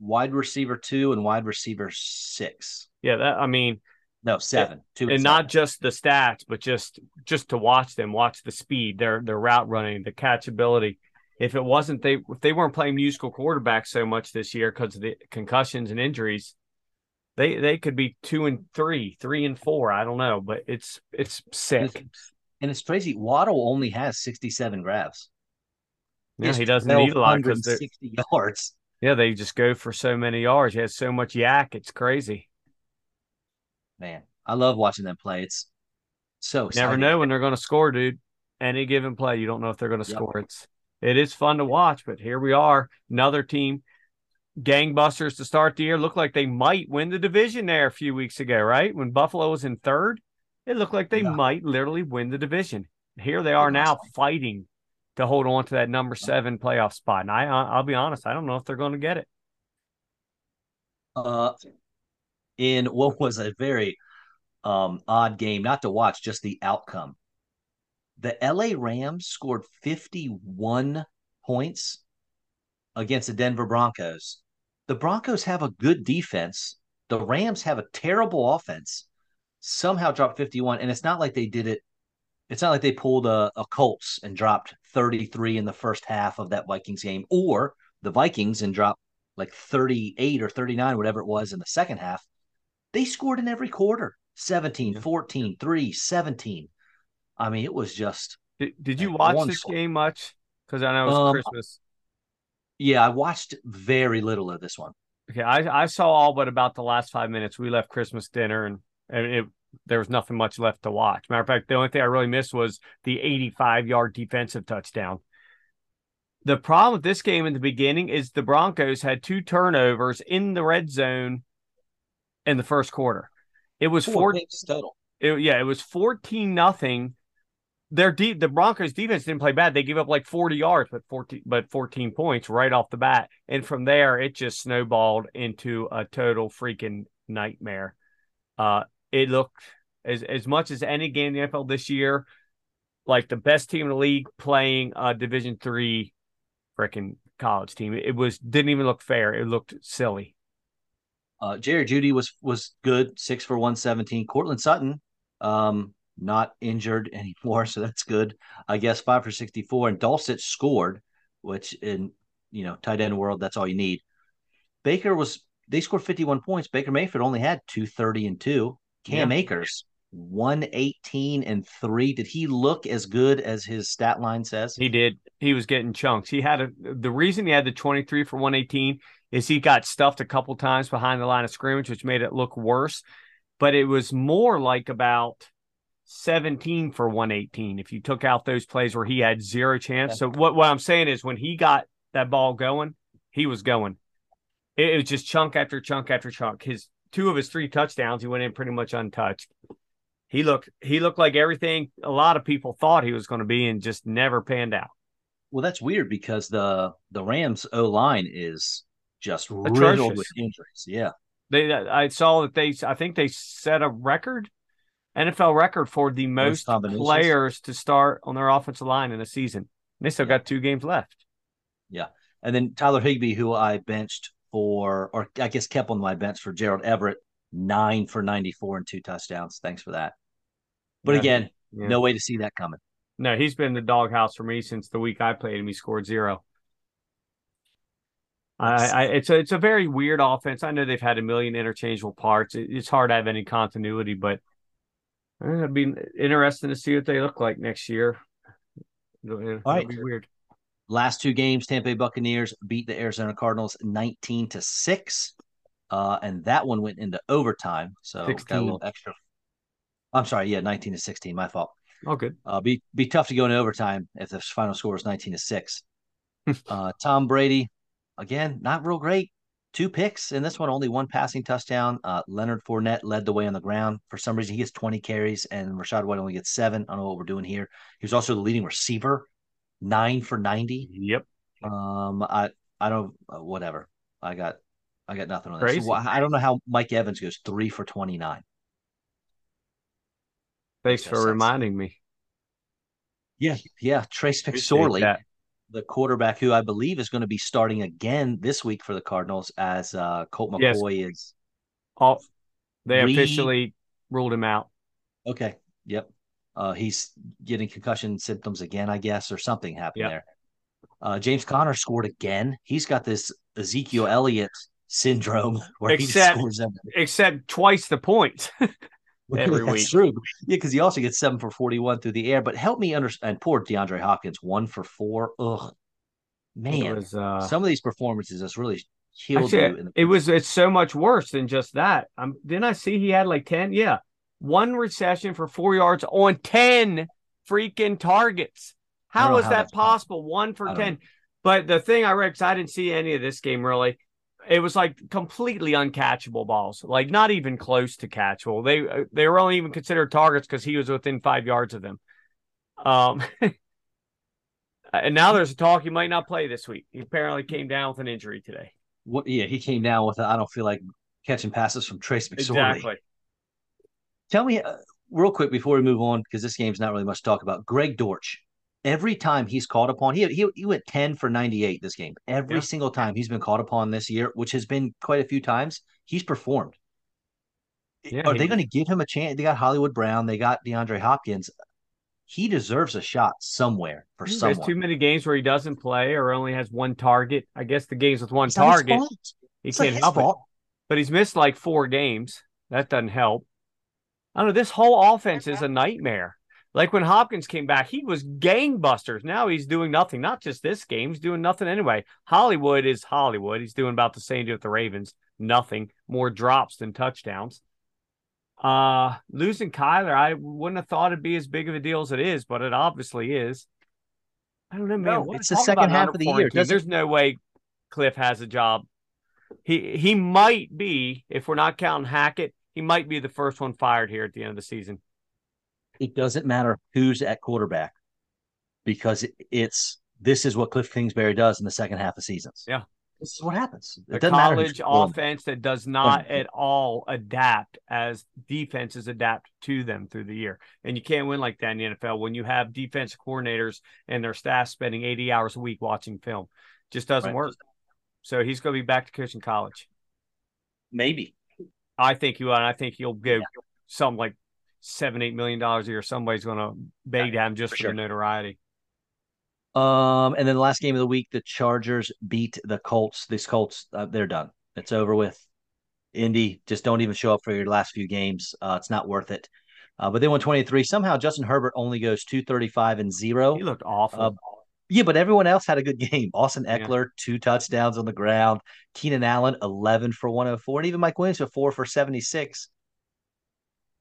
Wide receiver two and wide receiver six. Yeah, that I mean no, seven. Two and, and not just the stats, but just just to watch them, watch the speed, their their route running, the catchability. If it wasn't they if they weren't playing musical quarterback so much this year because of the concussions and injuries, they they could be two and three, three and four. I don't know, but it's it's sick. It's, and it's crazy. Waddle only has sixty seven grabs. Yeah, he doesn't need a lot because sixty yards. Yeah, they just go for so many yards. He has so much YAC. It's crazy man, I love watching them play. It's so exciting. never know when they're going to score, dude. Any given play, you don't know if they're going to yep. score. It's it is fun to watch, but here we are, another team, gangbusters to start the year. Looked like they might win the division there a few weeks ago, right? When Buffalo was in third, it looked like they yeah. might literally win the division. Here they are now fighting to hold on to that number seven playoff spot. And I, I'll be honest, I don't know if they're going to get it. Uh, in what was a very um, odd game, not to watch, just the outcome. The LA Rams scored 51 points against the Denver Broncos. The Broncos have a good defense. The Rams have a terrible offense. Somehow dropped 51. And it's not like they did it it's not like they pulled a, a Colts and dropped 33 in the first half of that Vikings game, or the Vikings and drop like 38 or 39, whatever it was in the second half. They scored in every quarter 17, 14, 3, 17. I mean, it was just. Did, did you watch this score. game much? Because I know it was um, Christmas. Yeah, I watched very little of this one. Okay, I, I saw all but about the last five minutes. We left Christmas dinner and, and it there was nothing much left to watch. Matter of fact, the only thing I really missed was the 85 yard defensive touchdown. The problem with this game in the beginning is the Broncos had two turnovers in the red zone in the first quarter. It was four, four total. It, yeah, it was 14 nothing. Their deep the Broncos defense didn't play bad. They gave up like 40 yards, but 14 but 14 points right off the bat. And from there, it just snowballed into a total freaking nightmare. Uh, it looked as as much as any game in the NFL this year, like the best team in the league playing a Division three freaking college team. It was didn't even look fair. It looked silly. Uh, Jerry Jeudy was was good, six for one seventeen. Courtland Sutton, um, not injured anymore, [laughs] so that's good. I guess five for sixty four, and Dulcich scored, which in you know tight end world that's all you need. Baker was they scored fifty one points. Baker Mayfield only had two thirty and two. Cam yeah. Akers, 118 and 3. Did he look as good as his stat line says? He did. He was getting chunks. He had a the reason he had the 23 for 118 is he got stuffed a couple times behind the line of scrimmage, which made it look worse. But it was more like about 17 for 118 if you took out those plays where he had zero chance. So what, what I'm saying is when he got that ball going, he was going. It, it was just chunk after chunk after chunk. His two of his three touchdowns, he went in pretty much untouched. He looked he looked like everything a lot of people thought he was going to be and just never panned out. Well, that's weird because the the Rams O line is just Atrocious. riddled with injuries. Yeah. They I saw that they I think they set a record NFL record for the most, players to start on their offensive line in a season. They still yeah. got two games left. Yeah. And then Tyler Higbee, who I benched for, or I guess kept on my bench for Gerald Everett, nine for 94 and two touchdowns. Thanks for that. But yeah, again, yeah. no way to see that coming. No, he's been the doghouse for me since the week I played him. He scored zero. I, I, it's a it's a very weird offense. I know they've had a million interchangeable parts. It, it's hard to have any continuity, but eh, it'd be interesting to see what they look like next year. It'll, All right. be weird. Last two games, Tampa Bay Buccaneers beat the Arizona Cardinals 19 to 6. Uh, and that one went into overtime. So 16. got a little extra. I'm sorry, yeah, 19 to 16. My fault. Oh, good. Uh, be be tough to go into overtime if the final score is 19 to 6. [laughs] uh, Tom Brady, again, not real great. Two picks in this one, only one passing touchdown. Uh, Leonard Fournette led the way on the ground. For some reason, he gets 20 carries, and Rachaad White only gets seven. I don't know what we're doing here. He was also the leading receiver nine for 90. Yep. Um, I, I don't, uh, whatever. I got, I got nothing on that. So, I don't know how Mike Evans goes three for 29. Thanks for reminding me. Yeah. Yeah. Trace McSorley, the quarterback who I believe is going to be starting again this week for the Cardinals as uh, Colt McCoy yes. is. Off. They re- officially ruled him out. Okay. Yep. Uh, he's getting concussion symptoms again, I guess, or something happened yep. there. Uh, James Conner scored again. He's got this Ezekiel Elliott syndrome [laughs] where except, he scores everything. except twice the points [laughs] every [laughs] That's week. True, yeah, because he also gets seven for forty-one through the air. But help me understand. Poor DeAndre Hopkins, one for four. Ugh, man, was, uh, some of these performances just really killed actually, you. it was it's so much worse than just that. Um, didn't I see he had like ten? Yeah, one reception for four yards on 10 freaking targets. How is how that possible? possible? One for 10. But the thing I read, because I didn't see any of this game really, it was like completely uncatchable balls, like not even close to catchable. They they were only even considered targets because he was within five yards of them. Um, [laughs] and now there's a talk he might not play this week. He apparently came down with an injury today. What? Yeah, he came down with. I don't feel like catching passes from Trace McSorley. Exactly. Tell me uh, real quick before we move on, because this game's not really much to talk about. Greg Dortch, every time he's called upon, he he, he went 10 for 98 this game. Every yeah. single time he's been called upon this year, which has been quite a few times, he's performed. Yeah, Are they going to give him a chance? They got Hollywood Brown, they got DeAndre Hopkins. he deserves a shot somewhere for There's someone. too many games where he doesn't play or only has one target. I guess the games with one It's target, he It's can't help it. But he's missed like four games. That doesn't help. I don't know. This whole offense is a nightmare. Like when Hopkins came back, he was gangbusters. Now he's doing nothing. Not just this game, he's doing nothing anyway. Hollywood is Hollywood. He's doing about the same deal with the Ravens. Nothing. More drops than touchdowns. Uh losing Kyler, I wouldn't have thought it'd be as big of a deal as it is, but it obviously is. I don't know, man. No, What- it's the second half of the year. team. Doesn't- There's no way Cliff has a job. He he might be, if we're not counting Hackett, he might be the first one fired here at the end of the season. It doesn't matter who's at quarterback because it's this is what Cliff Kingsbury does in the second half of seasons. Yeah. This is what happens. It A doesn't matter who's college offense that does not at all adapt as defenses adapt to them through the year. And you can't win like that in the NFL when you have defense coordinators and their staff spending 80 hours a week watching film. Just doesn't Right. work. So he's going to be back to coaching college. Maybe. I think you will. And I think you'll go something like seven, eight million dollars a year. Somebody's going to beg to him just For for, sure. the notoriety. Um, and then the last game of the week, the Chargers beat the Colts. These Colts, uh, they're done. It's over with. Indy, just don't even show up for your last few games. Uh, it's not worth it. Uh, but they won 23. Somehow Justin Herbert only goes 235 and zero. He looked awful. Yeah, but everyone else had a good game. Austin Yeah. Ekeler, two touchdowns on the ground. Keenan Allen, 11 for 104. And even Mike Williams with four for 76.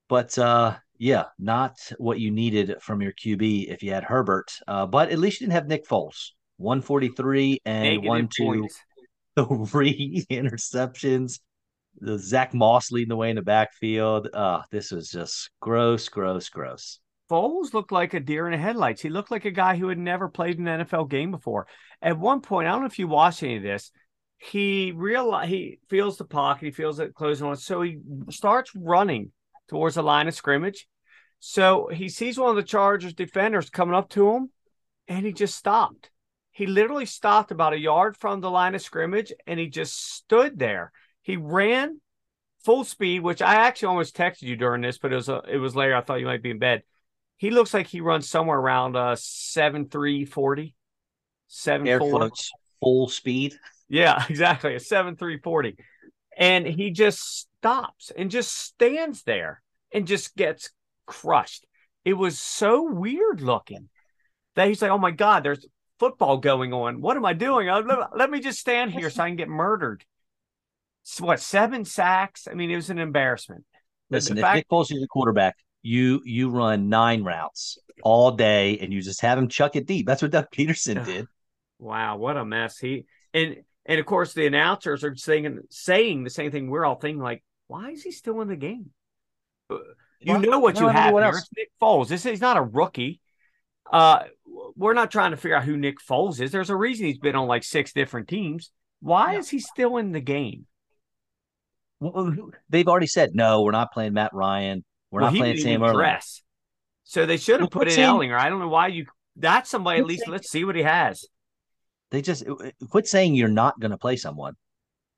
But uh, yeah, not what you needed from your QB if you had Herbert. Uh, but at least you didn't have Nick Foles. 143 and Negative one, two, [laughs] three interceptions. The Zack Moss leading the way in the backfield. Uh, this was just gross, gross, gross. Foles looked like a deer in the headlights. He looked like a guy who had never played an NFL game before. At one point, I don't know if you watched any of this. He realize he feels the pocket, he feels it closing on, so he starts running towards the line of scrimmage. So he sees one of the Chargers defenders coming up to him, and he just stopped. He literally stopped about a yard from the line of scrimmage, and he just stood there. He ran full speed, which I actually almost texted you during this, but it was a, it was later. I thought you might be in bed he looks like he runs somewhere around uh seven three forty. Seven Air four. quotes, full speed. Yeah, [laughs] exactly. A seven three forty. And he just stops and just stands there and just gets crushed. It was so weird looking that he's like, Oh my God, there's football going on. What am I doing? Uh, Let, let me just stand here so I can get murdered. What, seven sacks? I mean, it was an embarrassment. Listen, the if Nick Foles is your quarterback, you you run nine routes all day and you just have him chuck it deep. That's what Doug Pederson did. [sighs] Wow, what a mess. He and and of course the announcers are saying saying the same thing we're all thinking like, why is he still in the game? Uh, You Well, know what no, you have what here. else? It's Nick Foles. This is not a rookie. Uh we're not trying to figure out who Nick Foles is. There's a reason he's been on like six different teams. Why is he still in the game? Well, they've already said no. We're not playing Matt Ryan. We're well, not playing didn't Sam even Erling. dress. So they should have put quit in saying- Ehlinger. I don't know why you that's somebody at least saying- let's see what he has. They just uh, uh, quit saying you're not going to play someone.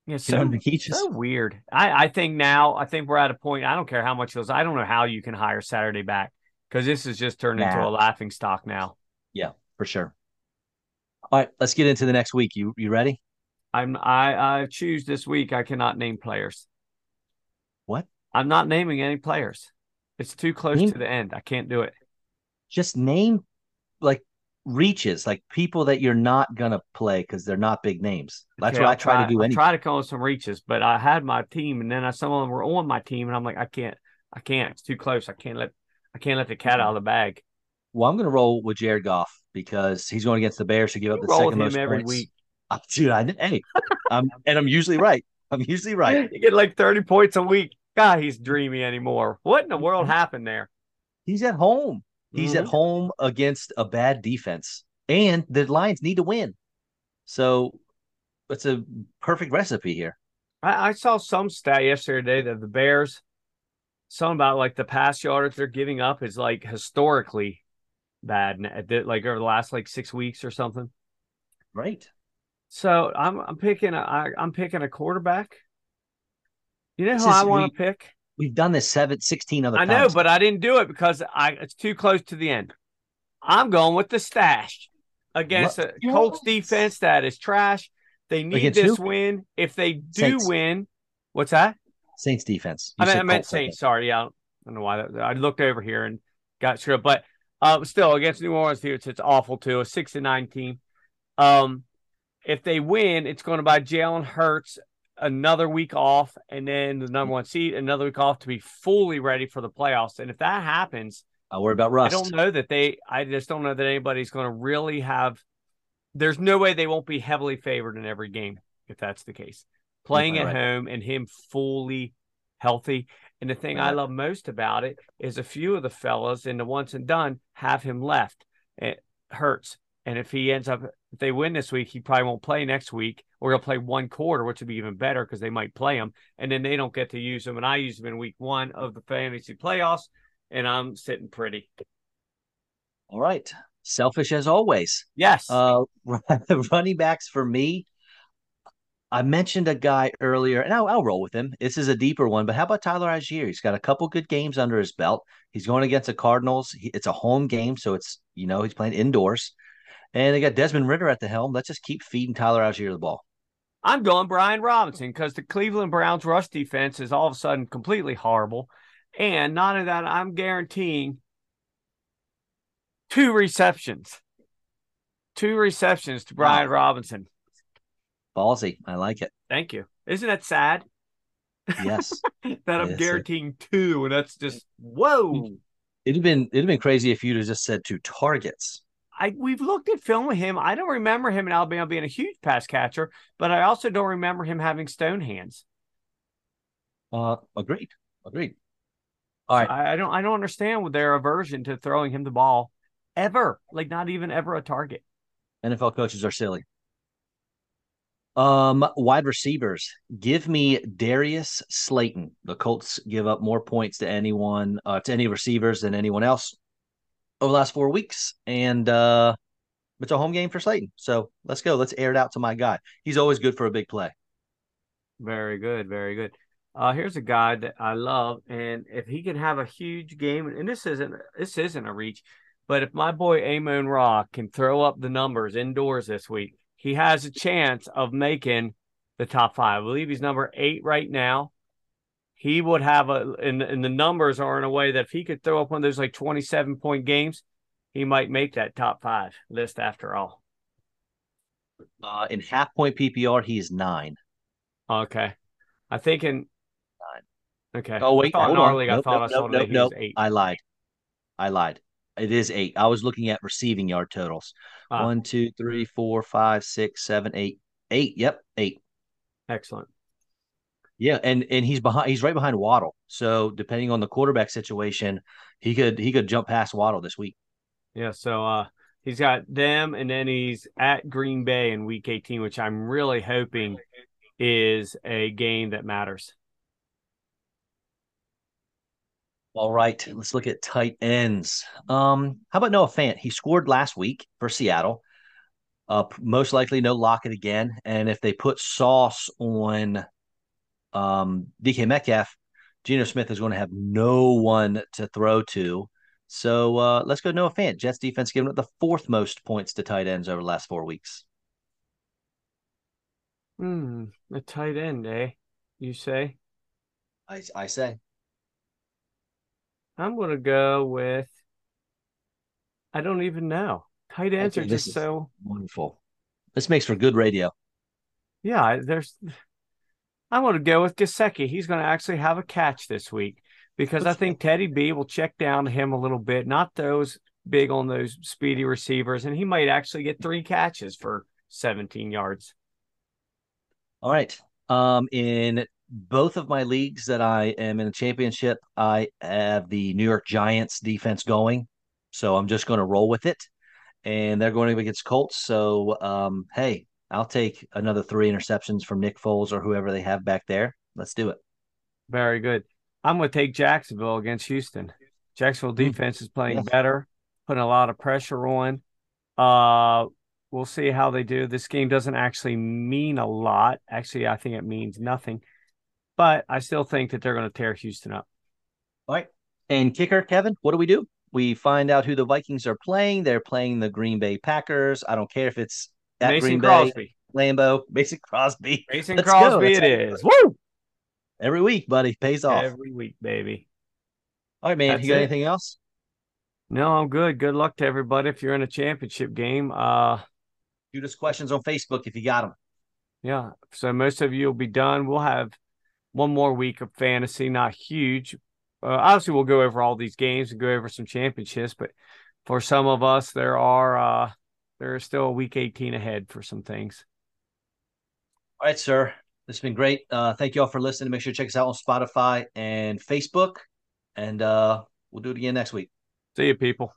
Yeah, You so know, what I mean? he just So weird. I, I think now, I think we're at a point. I don't care how much it was. I don't know how you can hire Saturday back because this has just turned into a laughing stock now. Yeah, for sure. All right, let's get into the next week. You you ready? I'm I I choose this week. I cannot name players. What? I'm not naming any players. It's too close Name- to the end. I can't do it. Just name like reaches, like people that you're not gonna play because they're not big names. That's Okay, what I try, to do. I try to come with some reaches, but I had my team, and then I, some of them were on my team, and I'm like, I can't, I can't. It's too close. I can't let, I can't let the cat out of the bag. well, I'm gonna roll with Jared Goff because he's going against the Bears to give up You the roll with second him most every points. week. [laughs] Dude, I hey, um, and I'm usually right. I'm usually right. [laughs] You get like 30 points a week. God, he's dreamy anymore. What in the world Mm-hmm. happened there? He's at home. He's at Mhm. home against a bad defense, and the Lions need to win. So it's a perfect recipe here. I, I saw some stat yesterday that the Bears, something about like the pass yardage they're giving up is like historically bad, at like over the last like six weeks or something. Right. So I'm I'm picking a I, I'm picking a quarterback. You know This who I want to pick? We've done this seven, 16 other I times. I know, but I didn't do it because I it's too close to the end. I'm going with the stash against a Colts defense that is trash. They need against this who? win. If they do Saints. win, what's that? Saints defense. You I, mean, I meant Saints. Sorry, yeah, I don't know why that, I looked over here and got screwed. But uh, still, against New Orleans defense, it's awful too. A six to nine team. Um, if they win, it's going to buy Jalen Hurts another week off, and then the number one seed another week off to be fully ready for the playoffs. And if that happens, I worry about Rust. I don't know that they. I just don't know that anybody's going to really have. There's no way they won't be heavily favored in every game if that's the case. Playing at right. home and him fully healthy. And the thing right. I love most about it is a few of the fellas in the once and done have him left. It hurts. And if he ends up, if they win this week, he probably won't play next week, or he'll play one quarter, which would be even better because they might play him, and then they don't get to use him. And I use him in week one of the fantasy playoffs, and I'm sitting pretty. All right, selfish as always. Yes. Uh, [laughs] running backs for me. I mentioned a guy earlier, and I'll, I'll, roll with him. This is a deeper one, but how about Tyler Allgeier? He's got a couple good games under his belt. He's going against the Cardinals. He, it's a home game, so it's you know he's playing indoors. And they got Desmond Ridder at the helm. Let's just keep feeding Tyler Allgeier the ball. I'm going Brian Robinson because the Cleveland Browns rush defense is all of a sudden completely horrible. And not only that, I'm guaranteeing two receptions. Two receptions to Brian wow. Robinson. Ballsy. I like it. Thank you. Isn't that sad? Yes. [laughs] that I'm guaranteeing two, and that's just whoa. It'd have been it'd have been crazy if you'd have just said two targets. I we've looked at film with him. I don't remember him in Alabama being a huge pass catcher, but I also don't remember him having stone hands. Uh, agreed. Agreed. All right. I, I don't. I don't understand their aversion to throwing him the ball ever. Like not even ever a target. NFL coaches are silly. Um, wide receivers. Give me Darius Slayton. The Colts give up more points to anyone, uh, to any receivers than anyone else over the last four weeks, and uh, it's a home game for Slayton. So let's go. Let's air it out to my guy. He's always good for a big play. Very good. Very good. Uh, here's a guy that I love, and if he can have a huge game, and this isn't this isn't a reach, but if my boy Amon Ra can throw up the numbers indoors this week, he has a chance of making the top five. I believe he's number eight right now he would have a and, and the numbers are in a way that if he could throw up one of those like 27 point games, he might make that top five list after all. Uh, in half point PPR, he is nine. Okay. I think in nine. Okay. Oh wait, I on. Nope, I thought nope, I saw nope, nope, nope. eight. I lied. I lied. It is eight. I was looking at receiving yard totals. Uh, One, two, three, four, five, six, seven, eight. Eight. Yep, eight. Excellent. Yeah, and and he's behind. He's right behind Waddle. So depending on the quarterback situation, he could he could jump past Waddle this week. Yeah. So uh, he's got them, and then he's at Green Bay in Week 18, which I'm really hoping is a game that matters. All right, let's look at tight ends. Um, how about Noah Fant? He scored last week for Seattle. Uh, most likely no Lockett again. And if they put Sauce on um, DK Metcalf, Geno Smith is going to have no one to throw to. So uh, let's go Noah Fant. Jets defense giving up the fourth most points to tight ends over the last four weeks. Hmm, a tight end, eh? You say? I, I say. I'm going to go with. I don't even know. Tight ends okay, are just so wonderful. This makes for good radio. Yeah, there's I'm going to go with Gesicki. He's going to actually have a catch this week because I think Teddy B will check down to him a little bit, not those big on those speedy receivers, and he might actually get three catches for 17 yards. All right. Um, in both of my leagues that I am in a championship, I have the New York Giants defense going. So I'm just going to roll with it. And they're going against Colts. So, um, hey, I'll take another three interceptions from Nick Foles or whoever they have back there. Let's do it. Very good. I'm going to take Jacksonville against Houston. Jacksonville hmm. defense is playing better, putting a lot of pressure on. Uh, we'll see how they do. This game doesn't actually mean a lot. Actually, I think it means nothing, but I still think that they're going to tear Houston up. All right. And kicker, Kevin, what do we do? we find out who the Vikings are playing. They're playing the Green Bay Packers. I don't care if it's at Mason Green Crosby. Bay, Lambeau, Mason Crosby. [laughs] Mason Let's Crosby, it is. Woo! Every week, buddy, pays off. Every week, baby. All right, man. That's you got it. anything else? No, I'm good. Good luck to everybody if you're in a championship game. Uh, Shoot us questions on Facebook if you got them. yeah. So most of you will be done. We'll have one more week of fantasy, not huge. Uh, obviously, we'll go over all these games and go over some championships, but for some of us, there are uh, there is still a week 18 ahead for some things. All right, sir. This has been great. Uh, thank you all for listening. Make sure to check us out on Spotify and Facebook. And uh, we'll do it again next week. See you, people.